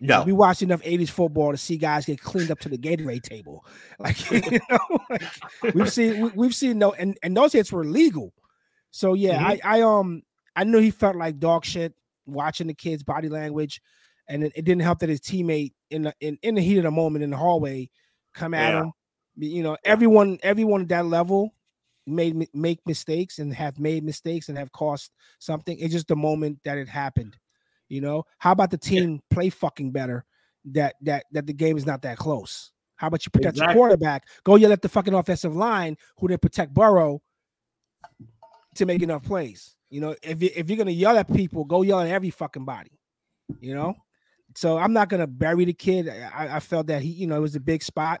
no,
we watched enough '80s football to see guys get cleaned up to the Gatorade table. Like you know, like, we've seen we, we've seen no, and and those hits were legal. So yeah,
Mhm.
I I um I knew he felt like dog shit watching the kid's body language, and it, it didn't help that his teammate in the in, in the heat of the moment in the hallway come at
Yeah.
him. You know, everyone everyone at that level made make mistakes and have made mistakes and have cost something. It's just the moment that it happened. You know, how about the
Yeah.
team play fucking better? That that that the game is not that close. How about you protect
Exactly.
your quarterback? Go yell at the fucking offensive line who didn't protect Burrow to make enough plays. You know, if you if you're gonna yell at people, go yell at every fucking body. You know, so I'm not gonna bury the kid. I, I felt that he, you know, it was a big spot,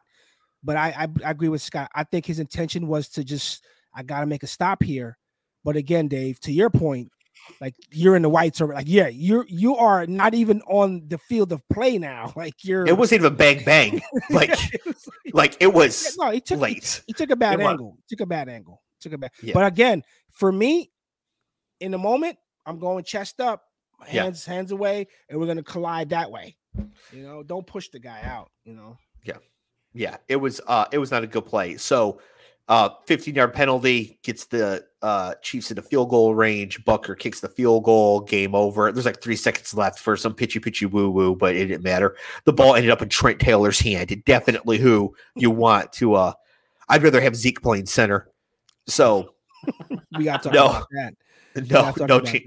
but I, I I agree with Scott. I think his intention was to just I gotta make a stop here. But again, Dave, to your point, like you're in the whites or like yeah, you're you are not even on the field of play now. Like you're
It wasn't even bang bang. Like
it like-
like it was
no, he took
late.
he took a bad
It was.
angle. Took a bad angle. Took a bad.
Yeah.
But again, for me, in the moment, I'm going chest up,
Yeah.
hands hands away, and we're gonna collide that way. You know, don't push the guy out. You know,
Yeah, yeah. it was uh it was not a good play. So uh 15 yard penalty gets the uh Chiefs in the field goal range. Butker kicks the field goal, game over. There's like three seconds left for some pitchy pitchy woo woo, but it didn't matter. The ball ended up in Trent Taylor's hand. It definitely who you want to uh I'd rather have Zeke playing center. So
we got to talk
No.
about that.
No no cha-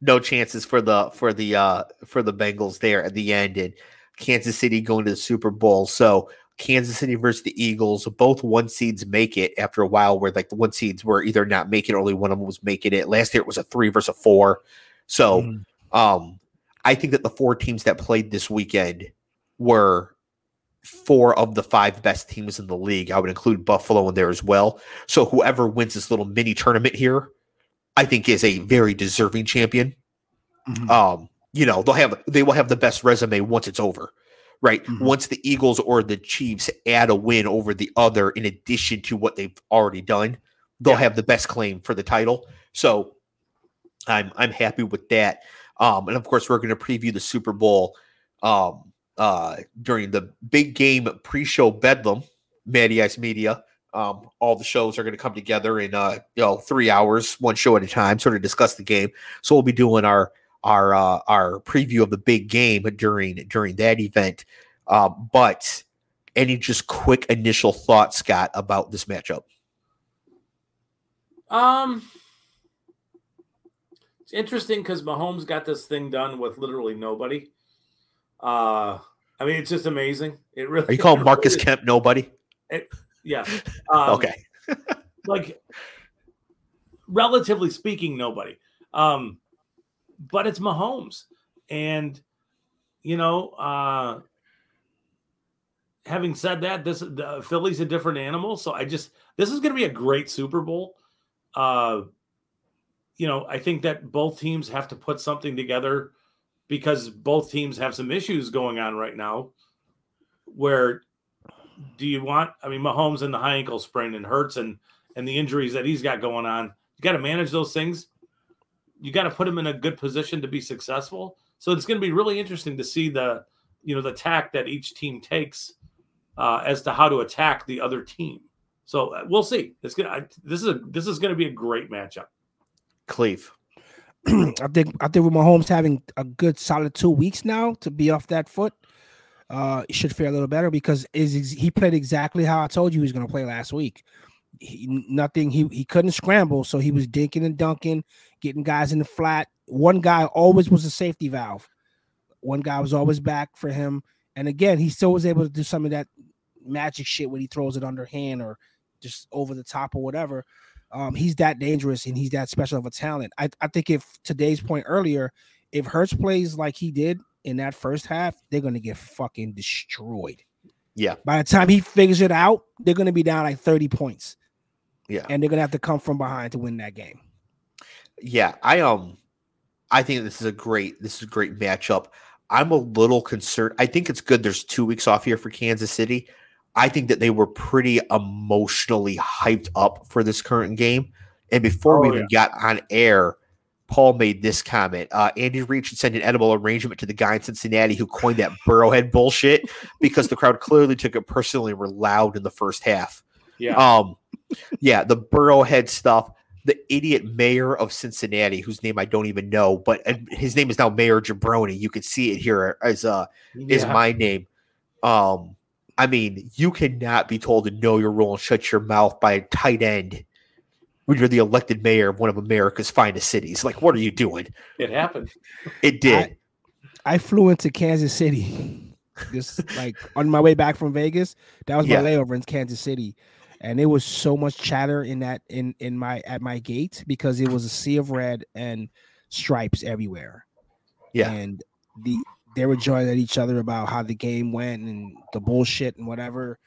no chances for the for the uh for the Bengals there at the end and Kansas City going to the Super Bowl. So Kansas City versus the Eagles, both one seeds make it after a while where like the one seeds were either not making it or only one of them was making it. Last year it was a three versus a four. So
Mhm.
um I think that the four teams that played this weekend were four of the five best teams in the league. I would include Buffalo in there as well. So whoever wins this little mini tournament here, I think is a very deserving champion
Mhm.
um you know they'll have they will have the best resume once it's over right
Mhm.
once the eagles or the chiefs add a win over the other in addition to what they've already done they'll
Yeah.
have the best claim for the title so i'm i'm happy with that um and of course we're going to preview the super bowl um uh during the big game pre-show bedlam Matty Ice Media. Um, all the shows are going to come together in uh, you know three hours, one show at a time, sort of discuss the game. So we'll be doing our our uh, our preview of the big game during during that event. Um, but any just quick initial thoughts, Scott, about this matchup?
Um, it's interesting because Mahomes got this thing done with literally nobody. Uh, I mean, it's just amazing. It really.
Are you calling
it
Marcus
is-
Kemp nobody?
Yeah. Um,
okay,
like relatively speaking, nobody. Um, but it's Mahomes, and you know, uh, having said that, this the Philly's a different animal. So I just this is going to be a great Super Bowl. Uh, you know, I think that both teams have to put something together because both teams have some issues going on right now. Where do you want? I mean, Mahomes and the high ankle sprain and Hurts and and the injuries that he's got going on. You got to manage those things. You got to put him in a good position to be successful. So it's going to be really interesting to see the you know the tack that each team takes uh, as to how to attack the other team. So uh, we'll see. It's gonna. I, this is a this is going to be a great matchup.
Cleve.
I think I think with Mahomes having a good solid two weeks now to be off that foot, uh, should fare a little better because is he played exactly how I told you he was going to play last week. He, nothing. He he couldn't scramble, so he was dinking and dunking, getting guys in the flat. One guy always was a safety valve. One guy was always back for him, and again, he still was able to do some of that magic shit when he throws it underhand or just over the top or whatever. Um, he's that dangerous and he's that special of a talent. I, I think if today's point earlier, if Hurts plays like he did in that first half, they're gonna get fucking destroyed.
Yeah.
By the time he figures it out, they're gonna be down like 30 points.
Yeah.
And they're gonna have to come from behind to win that game.
Yeah, I um I think this is a great this is a great matchup. I'm a little concerned. I think it's good there's 2 weeks off here for Kansas City. I think that they were pretty emotionally hyped up for this current game. And before we
Oh,
even got on air, Paul made this comment. Uh, Andy Reid should send an edible arrangement to the guy in Cincinnati who coined that Burrowhead bullshit because the crowd clearly took it personally and were loud in the first half.
Yeah.
Um, yeah, the Burrowhead stuff. The idiot mayor of Cincinnati, whose name I don't even know, but his name is now Mayor Jabroni. You can see it here as uh is my name. Um, I mean, you cannot be told to know your role and shut your mouth by a tight end when you're the elected mayor of one of America's finest cities. Like, what are you doing?
it happened.
It did.
I flew into Kansas City just like on my way back from Vegas. That was my
Yeah.
layover in Kansas City. And it was so much chatter in that in in my at my gate because it was a sea of red and stripes everywhere.
Yeah.
And the they were joining at each other about how the game went and the bullshit and whatever.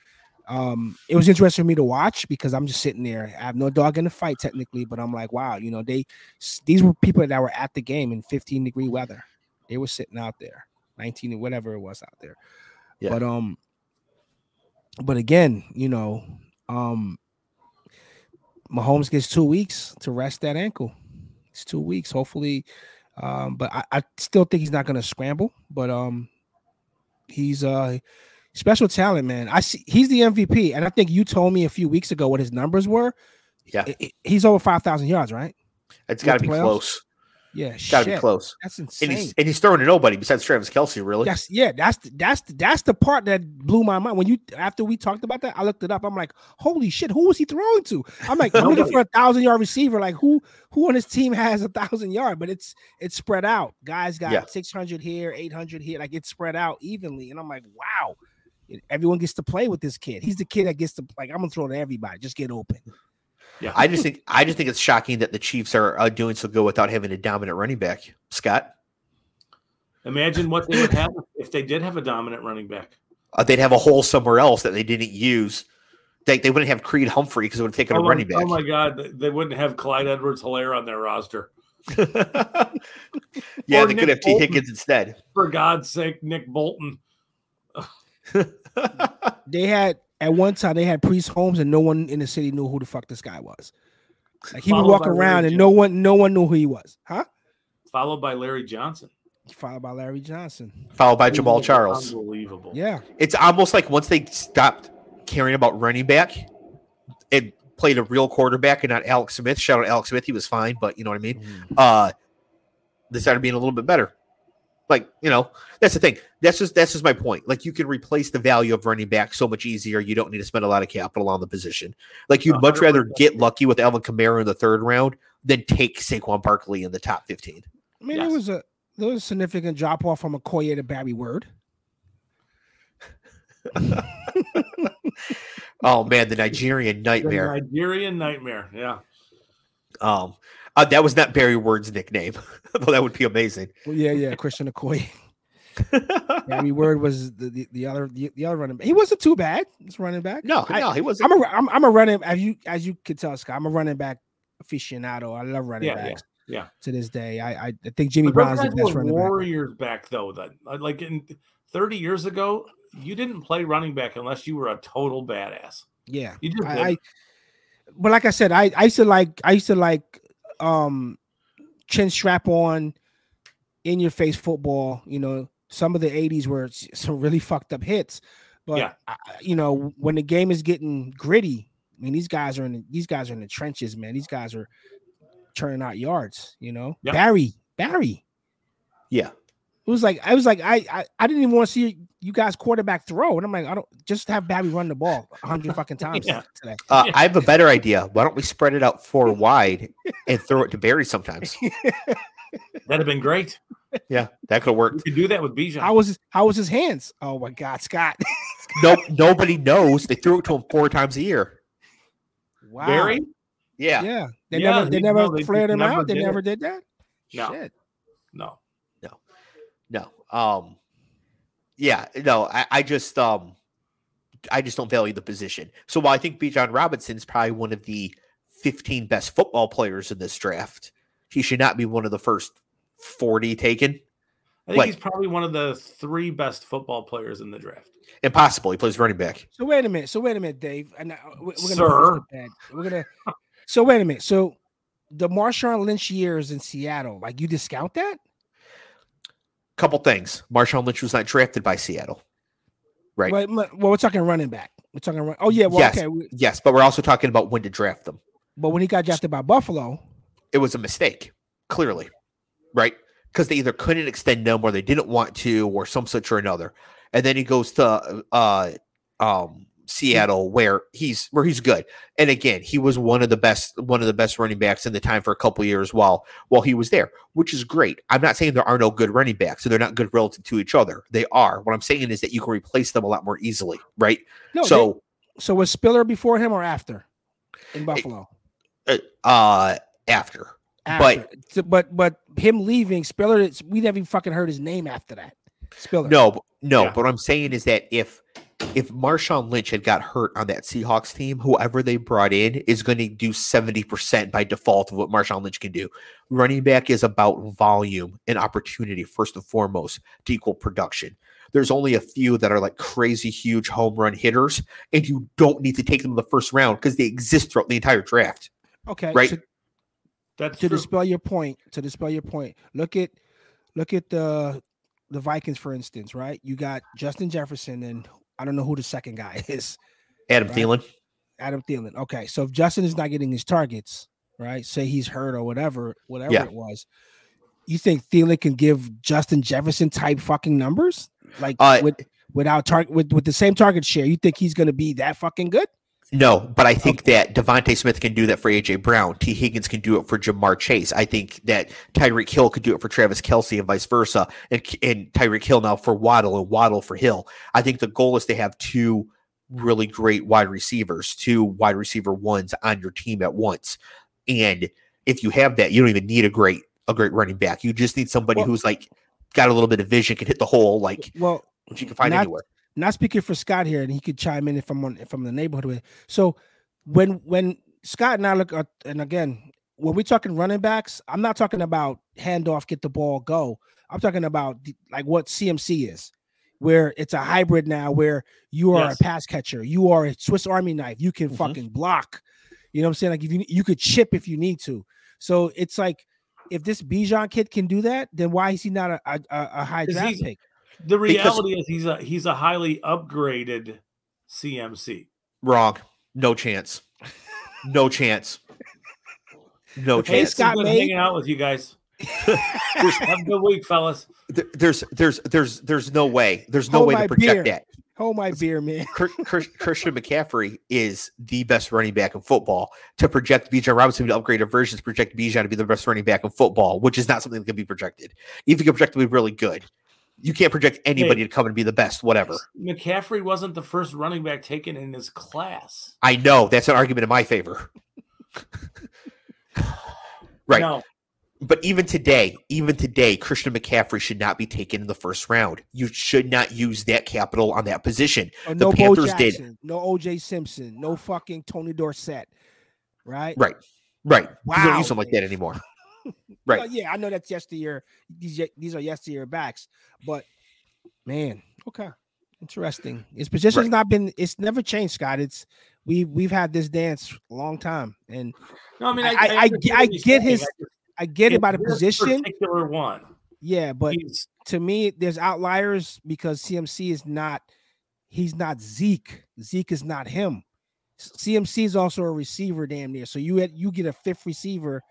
Um, it was interesting for me to watch because I'm just sitting there. I have no dog in the fight technically, but I'm like, wow, you know, they these were people that were at the game in 15 degree weather. They were sitting out there, 19 or whatever it was out there.
Yeah.
But um, but again, you know, um, Mahomes gets two weeks to rest that ankle. It's two weeks, hopefully. Um, but I, I still think he's not going to scramble. But um, he's uh special talent, man. I see he's the MVP, and I think you told me a few weeks ago what his numbers were.
Yeah.
He's over five thousand yards, right?
It's got to be
playoffs?
close.
Yeah, it's
Got to be close.
That's
And
insane.
he's, and he's throwing to nobody besides Travis Kelce, really.
That's yeah, that's the, that's that's the part that blew my mind when you after we talked about that. I looked it up. I'm like, holy shit, who was he throwing to? I'm like, I'm looking for a thousand yard receiver. Like who who on his team has a thousand yard? But it's it's spread out. Guys got
Yeah.
600 here, 800 here. Like it's spread out evenly. And I'm like, wow, everyone gets to play with this kid. He's the kid that gets to like. I'm gonna throw to everybody. Just get open.
Yeah.
I just think I just think it's shocking that the Chiefs are uh, doing so good without having a dominant running back. Scott,
Imagine what they would have if they did have a dominant running back.
uh, they'd have a hole somewhere else that they didn't use. They, they wouldn't have Creed Humphrey because it would have taken
Oh
a running back.
oh my God, they- they wouldn't have Clyde Edwards Helaire on their roster.
yeah,
Or
they
Nick
could have
Tee
Higgins instead.
For God's sake, Nick Bolton.
They had at one time they had Priest Holmes, and no one in the city knew who the fuck this guy was. Like he would
Followed
walk
by Larry
around and
Johnson.
no one no one knew who he was. Huh?
Followed by Larry Johnson.
Followed by Larry Johnson.
Followed by Jamaal Charles.
Unbelievable.
Yeah.
It's almost like once they stopped caring about running back, and played a real quarterback and not Alex Smith. Shout out Alex Smith, he was fine, but you know what I mean. Uh, they started being a little bit better. Like you know, that's the thing. That's just that's just my point. Like you can replace the value of running back so much easier. You don't need to spend a lot of capital on the position. Like you'd much rather get lucky with Alvin Kamara in the third round than take Saquon Barkley in the top fifteen.
I mean,
Yes.
there was a there was a significant drop off from Okoye to Barry Word.
Oh man, the Nigerian
The
nightmare.
Nigerian nightmare. Yeah.
Um, uh, that was not Barry Word's nickname, though that would be amazing.
Well, yeah, yeah, Christian Okoye. Barry Word was the, the, the other the, the other running. Back. He wasn't too bad. He's running back.
no,
I,
no, he was.
I'm a I'm, I'm a running as you as you could tell, Scott. I'm a running back aficionado. I love running
Yeah, yeah,
backs.
yeah.
To this day, I I, I think Jimmy
But those
Brown's the best running back.
warriors back though. That uh, like in 30 years ago, you didn't play running back unless you were a total badass.
Yeah,
You just
I,
did.
I but like I said, I, I used to like I used to like um chin strap on in your face football. You know, some of the '80s were some really fucked up hits, but
Yeah.
I- I- you know when the game is getting gritty, I mean these guys are in the, these guys are in the trenches, man. These guys are turning out yards. You know,
Yeah.
Barry, Barry.
yeah,
It was like I was like I I, I didn't even want to see you guys quarterback throw, and I'm like I don't just have Barry run the ball a hundred fucking times
Yeah.
today.
uh,
Yeah.
I have a better idea. Why don't we spread it out four wide and throw it to Barry sometimes?
That'd have been great.
Yeah, that could have
You
worked.
could do that with Bijan.
How was his, how was his hands? Oh my God, Scott!
No, nobody knows. They threw it to him four times a year.
wow.
Barry?
Yeah,
Yeah, they
Yeah,
never they
they-
never
no, they
flared him
never
out. They never
it.
did that.
No.
Shit.
No.
No, um, yeah, no. I, I just, um, I just don't value the position. So while I think B. Bijan Robinson's probably one of the 15 best football players in this draft, he should not be one of the first 40 taken.
I think
Like-
he's probably one of the three best football players in the draft.
Impossible. He plays running back.
So wait a minute. So wait a minute, Dave. And uh, we- we're gonna
Sir.
We're gonna. So wait a minute. So the Marshawn Lynch years in Seattle, like you discount that?
Couple things. Marshawn Lynch was not drafted by Seattle. Right.
Well, well, we're talking running back. We're talking. Run, oh yeah. Well,
Yes.
okay. we-
Yes, but we're also talking about when to draft them.
But when he got drafted by Buffalo,
It was a mistake, clearly, right? Because they either couldn't extend them or they didn't want to, or some such or another. And then he goes to uh um Seattle where he's where he's good. And again, he was one of the best one of the best running backs in the time for a couple years while while he was there, which is great. I'm not saying there are no good running backs, so they're not good relative to each other. They are. What I'm saying is that you can replace them a lot more easily, right?
no. they-
so
so was Spiller before him or after in Buffalo?
uh, uh after.
After. So- but but him leaving Spiller, we never even fucking heard his name after that. Spiller.
No, no.
Yeah.
But what I'm saying is that if if Marshawn Lynch had got hurt on that Seahawks team, whoever they brought in is going to do 70% by default of what Marshawn Lynch can do. Running back is about volume and opportunity, first and foremost, to equal production. There's only a few that are like crazy huge home run hitters, and you don't need to take them in the first round because they exist throughout the entire draft.
Okay.
Right.
So
That's
to
true.
dispel your point, to dispel your point, look at look at the the Vikings, for instance, right? You got Justin Jefferson, and I don't know who the second guy is.
Adam
Right.
Thielen.
Adam Thielen. Okay, so if Justin is not getting his targets, right? Say he's hurt or whatever, whatever
Yeah.
it was. You think Thielen can give Justin Jefferson type fucking numbers, like
Uh,
with without target with with the same target share? You think he's going to be that fucking good?
No, but I think that DeVonta Smith can do that for AJ Brown. Tee Higgins can do it for Ja'Marr Chase. I think that Tyreek Hill could do it for Travis Kelce and vice versa. And, and Tyreek Hill now for Waddle and Waddle for Hill. I think the goal is to have two really great wide receivers, two wide receiver ones on your team at once. And if you have that, you don't even need a great a great running back. You just need somebody
Well-
who's like got a little bit of vision, can hit the hole like
Well,
which you can find
Not-
anywhere.
Not speaking for Scott here, and he could chime in if I'm on from the neighborhood with. So when when Scott and I look at, and again, when we're talking running backs, I'm not talking about handoff, get the ball, go. I'm talking about the, like what CMC is, where it's a hybrid now, where you are
Yes.
a pass catcher, you are a Swiss Army knife, you can
Mhm.
fucking block. You know what I'm saying? Like if you you could chip if you need to. So it's like if this Bijan kid can do that, then why is he not a a, a high draft pick?
The
because-
reality is he's a he's a highly upgraded CMC.
Wrong. No chance. No chance. No
Hey,
chance.
It's
Scott
good
May.
hanging out with you guys. Have a good week, fellas.
There- there's there's there's there's no way there's no
Hold
way to project
beer.
that
Hold my beer, man.
Chris- Chris- christian mccaffrey is the best running back in football to project bijan robinson to upgrade a version to project bijan to be the best running back in football which is not something that can be projected Even if you can project to be really good you can't project anybody to come and be the best whatever
McCaffrey wasn't the first running back taken in his class.
i know that's an argument in my favor right
No,
But even today, even today, Christian McCaffrey should not be taken in the first round. You should not use that capital on that position.
Oh,
The
no Bo
Panthers did.
No OJ Simpson, no fucking Tony Dorsett, right?
Right. Right. You don't use them like that anymore. Right.
Well, yeah, I know that's yesteryear. These ye- these are yesteryear backs, but man, okay, interesting. His position's
Right.
not been. It's never changed, Scott. It's we we've had this dance a long time, and
no. I mean,
I-
I,
I- I
understand
I get his
I
I get it
in
by the position.
Particular one,
Yeah, but
he's
to me, there's outliers because CMC is not. He's not Zeke. Zeke is not him. CMC is also a receiver, damn near. So you had you get a fifth receiver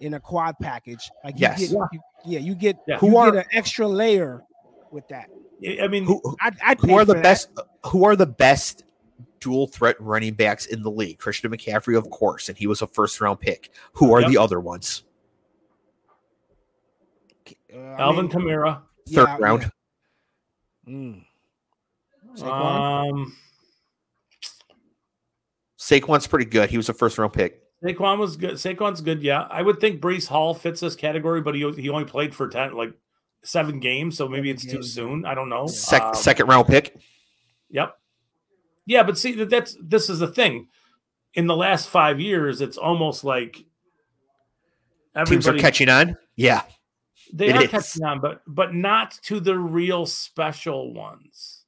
in a quad package. Like you
Yes.
get,
Yeah.
you- yeah, you get
Yeah.
who
Who
are
are-
an extra layer with that.
I mean,
Who, who-
I'd, I'd
who are the
for that.
best? Who are the best dual threat running backs in the league? Christian McCaffrey, of course, and he was a first round pick. Who are
Yep.
the other ones?
Uh, I
Alvin
mean,
Kamara.
Third
yeah,
round.
yeah. Mm. Saquon?
Um,
Saquon's pretty good. He was a first round pick.
Saquon was good. Saquon's good. Yeah, I would think Breece Hall fits this category, but he he only played for ten like seven games, so maybe it's too soon. I don't know.
Sec-
Um,
second round pick.
Yep. Yeah, but see that that's this is the thing. In the last five years, it's almost like
Teams are catching on. Yeah.
They
it
are
is.
catching on, but but not to the real special ones.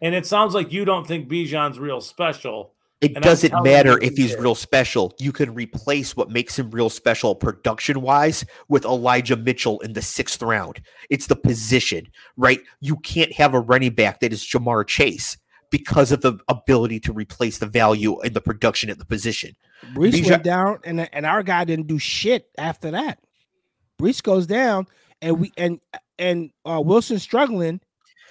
And it sounds like you don't think Bijan's real special.
It
And
doesn't matter if he's
is.
real special. You can replace what makes him real special production wise with Elijah Mitchell in the sixth round. It's the position, right? You can't have a running back that is Ja'Marr Chase because of the ability to replace the value in the production at the position.
Breece
Bijan-
went down, and and our guy didn't do shit after that. Breece goes down, and we and and uh, Wilson struggling,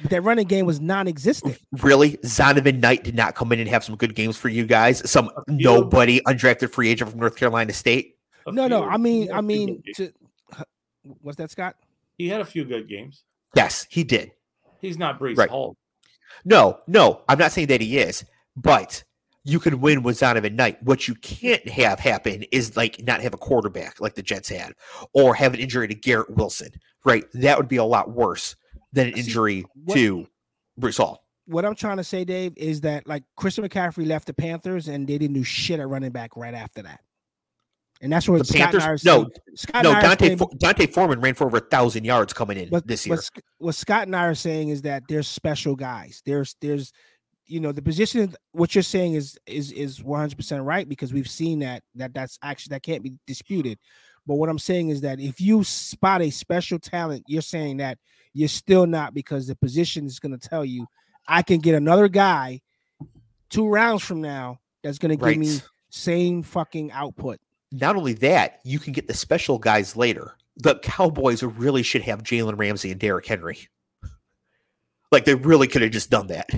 but that running game was non-existent.
Really, Zonovan Knight did not come in and have some good games for you guys. Some nobody undrafted free agent from North Carolina State.
A
No, no, I mean,
had
I
a few
mean,
good
to, what's that, Scott?
he had a few good games.
Yes, he did.
He's not Breece
Right.
Hall.
No, no, I'm not saying that he is, but you can win with Zonovan Knight. What you can't have happen is like not have a quarterback like the Jets had, or have an injury to Garrett Wilson. Right, that would be a lot worse than an
See,
injury
what-
to Breece Hall.
what I'm trying to say, Dave, is that like Christian McCaffrey left the Panthers and they didn't do shit at running back right after that. And that's where
The
Scott
Panthers- no,
Scott
no,
D'Onta
Fo- D'Onta Foreman ran for over a thousand yards coming in
but
this year.
What, what Scott and I are saying is that there's special guys. There's there's you know the position. What you're saying is is is 100 percent right because we've seen that that that's actually that can't be disputed. But what I'm saying is that if you spot a special talent, you're saying that you're still not because the position is going to tell you I can get another guy two rounds from now that's going to give me same fucking output.
Not only that, you can get the special guys later. The Cowboys really should have Jalen Ramsey and Derrick Henry. Like they really could have just done that,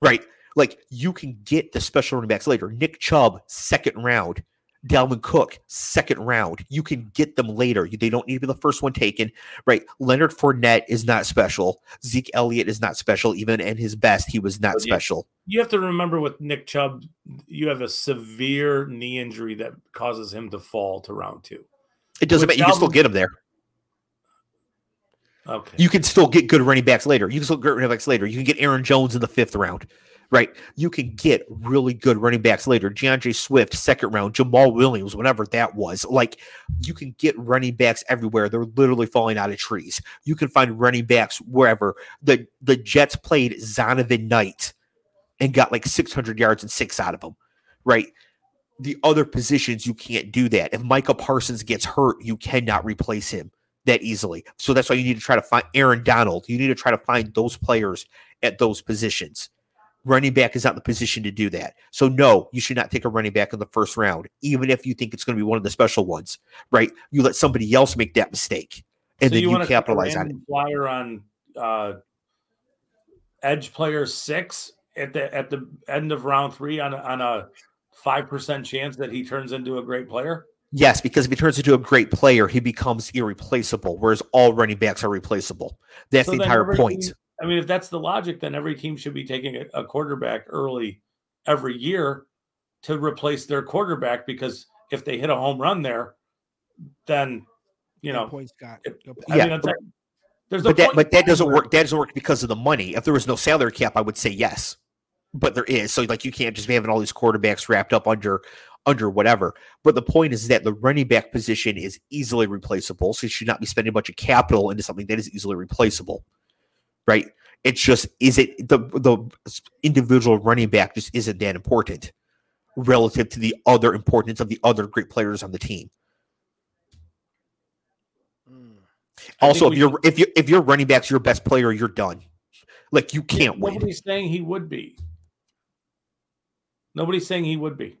right? Like you can get the special running backs later. Nick Chubb, second round. Dalvin Cook, second round. You can get them later. They don't need to be the first one taken, right? Leonard Fournette is not special. Zeke Elliott is not special. Even in his best, he was not special.
You have to remember with Nick Chubb, you have a severe knee injury that causes him to fall to round two.
It doesn't matter. You can still get him there.
Okay.
You can still get good running backs later. You can still get running backs later. You can get Aaron Jones in the fifth round, right? You can get really good running backs later. D'Andre Swift, second round. Jamaal Williams, whatever that was. Like, you can get running backs everywhere. They're literally falling out of trees. You can find running backs wherever. The the Jets played Zonovan Knight and got like 600 yards and six out of them, right? The other positions, you can't do that. If Micah Parsons gets hurt, you cannot replace him that easily. So that's why you need to try to find Aaron Donald. You need to try to find those players at those positions. Running back is not in the position to do that. So no, you should not take a running back in the first round, even if you think it's going to be one of the special ones, right? You let somebody else make that mistake, and
So
then you,
a
capitalize on it.
Flyer on uh, edge player six at the at the end of round three on a, on a five percent chance that he turns into a great player.
Yes, because if he turns into a great player, he becomes irreplaceable, whereas all running backs are replaceable. That's
So
the entire point.
Team- I mean, if that's the logic, then every team should be taking a, a quarterback early every year to replace their quarterback because if they hit a home run there, then you know.
point, Scott.
it- I
Yeah,
mean, it's like- there's no
but that but that doesn't
where-
work. That doesn't work because of the money. If there was no salary cap, I would say yes, but there is. So like you can't just be having all these quarterbacks wrapped up under under whatever. But the point is that the running back position is easily replaceable. So you should not be spending a bunch of capital into something that is easily replaceable, right? It's just is it the the individual running back just isn't that important relative to the other importance of the other great players on the team.
Mm.
Also, if you're if you if your running back's your best player, you're done. Like you can't win.
Nobody's saying he would be. Nobody's saying he would be.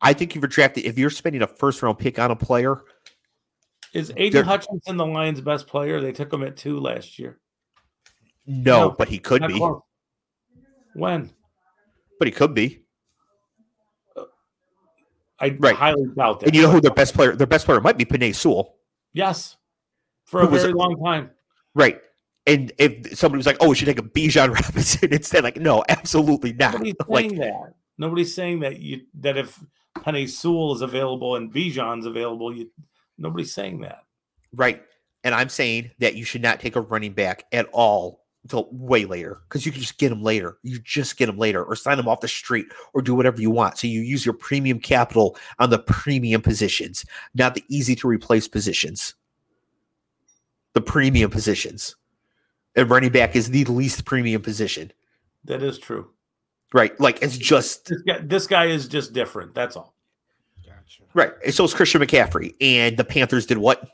I think you've drafted, if you're spending a first round pick on a player,
Is
Aidan
Hutchinson the Lions' best player? They took him at two last year.
No,
No,
but he could be.
close. When?
But he could be.
I
Right.
highly doubt that.
And you know who their best player? Their best player might be Penei Sewell,
Yes, for a very long time.
right? And if somebody was like, "Oh, we should take a Bijan Robinson," instead, like, no, absolutely not.
Nobody's
Like,
saying that. Nobody's saying that you that if Penei Sewell is available and Bijan's available, you nobody's saying that.
right? And I'm saying that you should not take a running back at all until way later because you can just get them later. You just get them later, or sign them off the street, or do whatever you want. So you use your premium capital on the premium positions, not the easy to replace positions. The premium positions. And running back is the least premium position,
That is true.
right? Like it's just
This guy, this guy is just different. That's all.
Gotcha.
right. And so it's Christian McCaffrey, and the Panthers did what?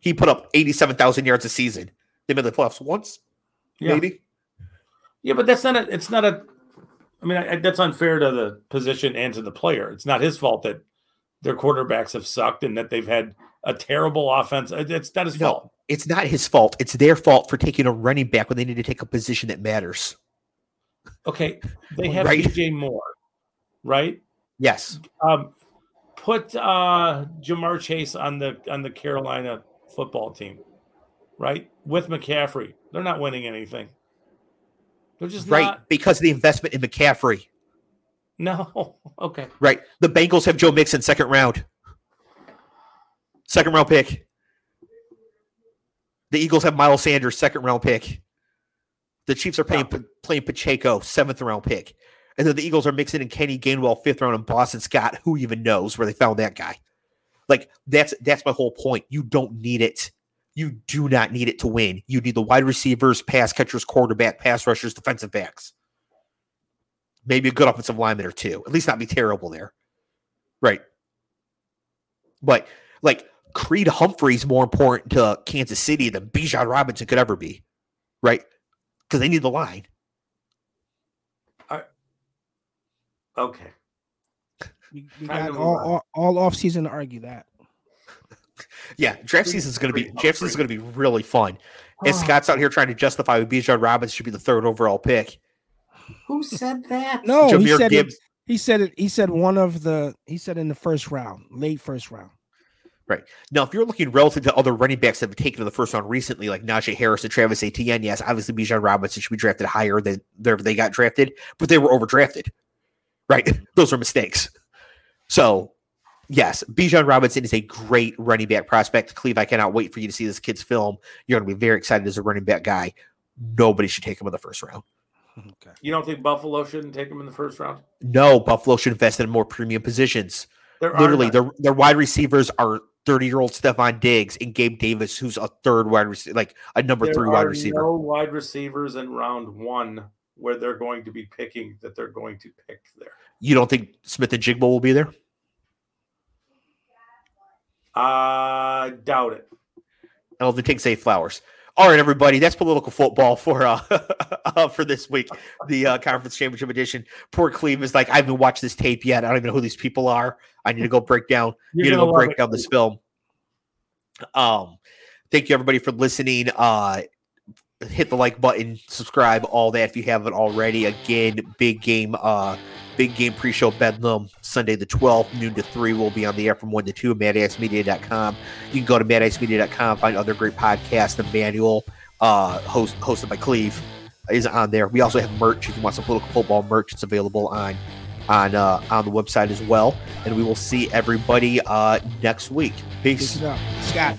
He put up eighty-seven thousand yards a season. They made the playoffs once,
Yeah.
maybe.
Yeah, but that's not a. It's not a. I mean, I, I- that's unfair to the position and to the player. It's not his fault that their quarterbacks have sucked and that they've had a terrible offense. It's not his
No.
fault.
It's not his fault. It's their fault for taking a running back when they need to take a position that matters.
Okay, they have
Right.
DJ Moore, right?
Yes.
Um, put uh, Ja'Marr Chase on the on the Carolina football team, right? With McCaffrey, they're not winning anything. They're just
Right.
not.
Because of the investment in McCaffrey.
No. Okay.
Right. The Bengals have Joe Mixon second round. Second round pick. The Eagles have Miles Sanders second round pick. The Chiefs are playing playing Pacheco, seventh round pick. And then the Eagles are mixing in Kenny Gainwell, fifth round, and Boston Scott. Who even knows where they found that guy? Like that's that's my whole point. You don't need it. You do not need it to win. You need the wide receivers, pass catchers, quarterback, pass rushers, defensive backs. Maybe a good offensive lineman or two. At least not be terrible there. Right. But like Creed Humphrey's more important to Kansas City than Bijan Robinson could ever be. Right? Because they need the line.
Okay.
We, we got all, all, all off season to argue that.
Yeah, draft season is going to be draft season is going to be really fun. And Scott's oh. out here trying to justify why Bijan Robinson should be the third overall pick.
Who said that?
No, he
Jahmyr
said it, he said it. He said one of the. He said in the first round, late first round.
Right now, if you're looking relative to other running backs that have taken in the first round recently, like Najee Harris and Travis Etienne, yes, obviously Bijan Robinson should be drafted higher than they they got drafted, but they were overdrafted. Right? Those are mistakes. So, yes, Bijan Robinson is a great running back prospect. Cleve, I cannot wait for you to see this kid's film. You're going to be very excited as a running back guy. Nobody should take him in the first round.
Okay.
You don't think Buffalo shouldn't take him in the first round?
No, Buffalo should invest in more premium positions.
There
Literally, their their wide receivers are 30 year old Stefon Diggs and Gabe Davis, who's a third wide receiver, like a number
There
three wide
are
receiver.
No wide receivers in round one where they're going to be picking that they're going to pick there.
You don't think Smith-Njigba will be there?
I doubt it.
Oh, the take safe flowers. All right, everybody, that's political football for uh, uh for this week, the uh, conference championship edition. Poor Cleve is like, I haven't watched this tape yet. I don't even know who these people are. I need to go break down.
You're
need to go break
it.
down this film. Um, thank you everybody for listening. Uh, hit the like button, subscribe, all that if you haven't already. Again, big game, uh, big game pre-show Bedlam Sunday the 12th, noon to three. We'll be on the air from one to two. MattyIceMedia.com. You can go to MattyIceMedia.com, find other great podcasts. The manual, uh, host hosted by Cleve, is on there. We also have merch. If you want some political football merch, it's available on on uh, on the website as well. And we will see everybody uh, next week.
Peace Scott.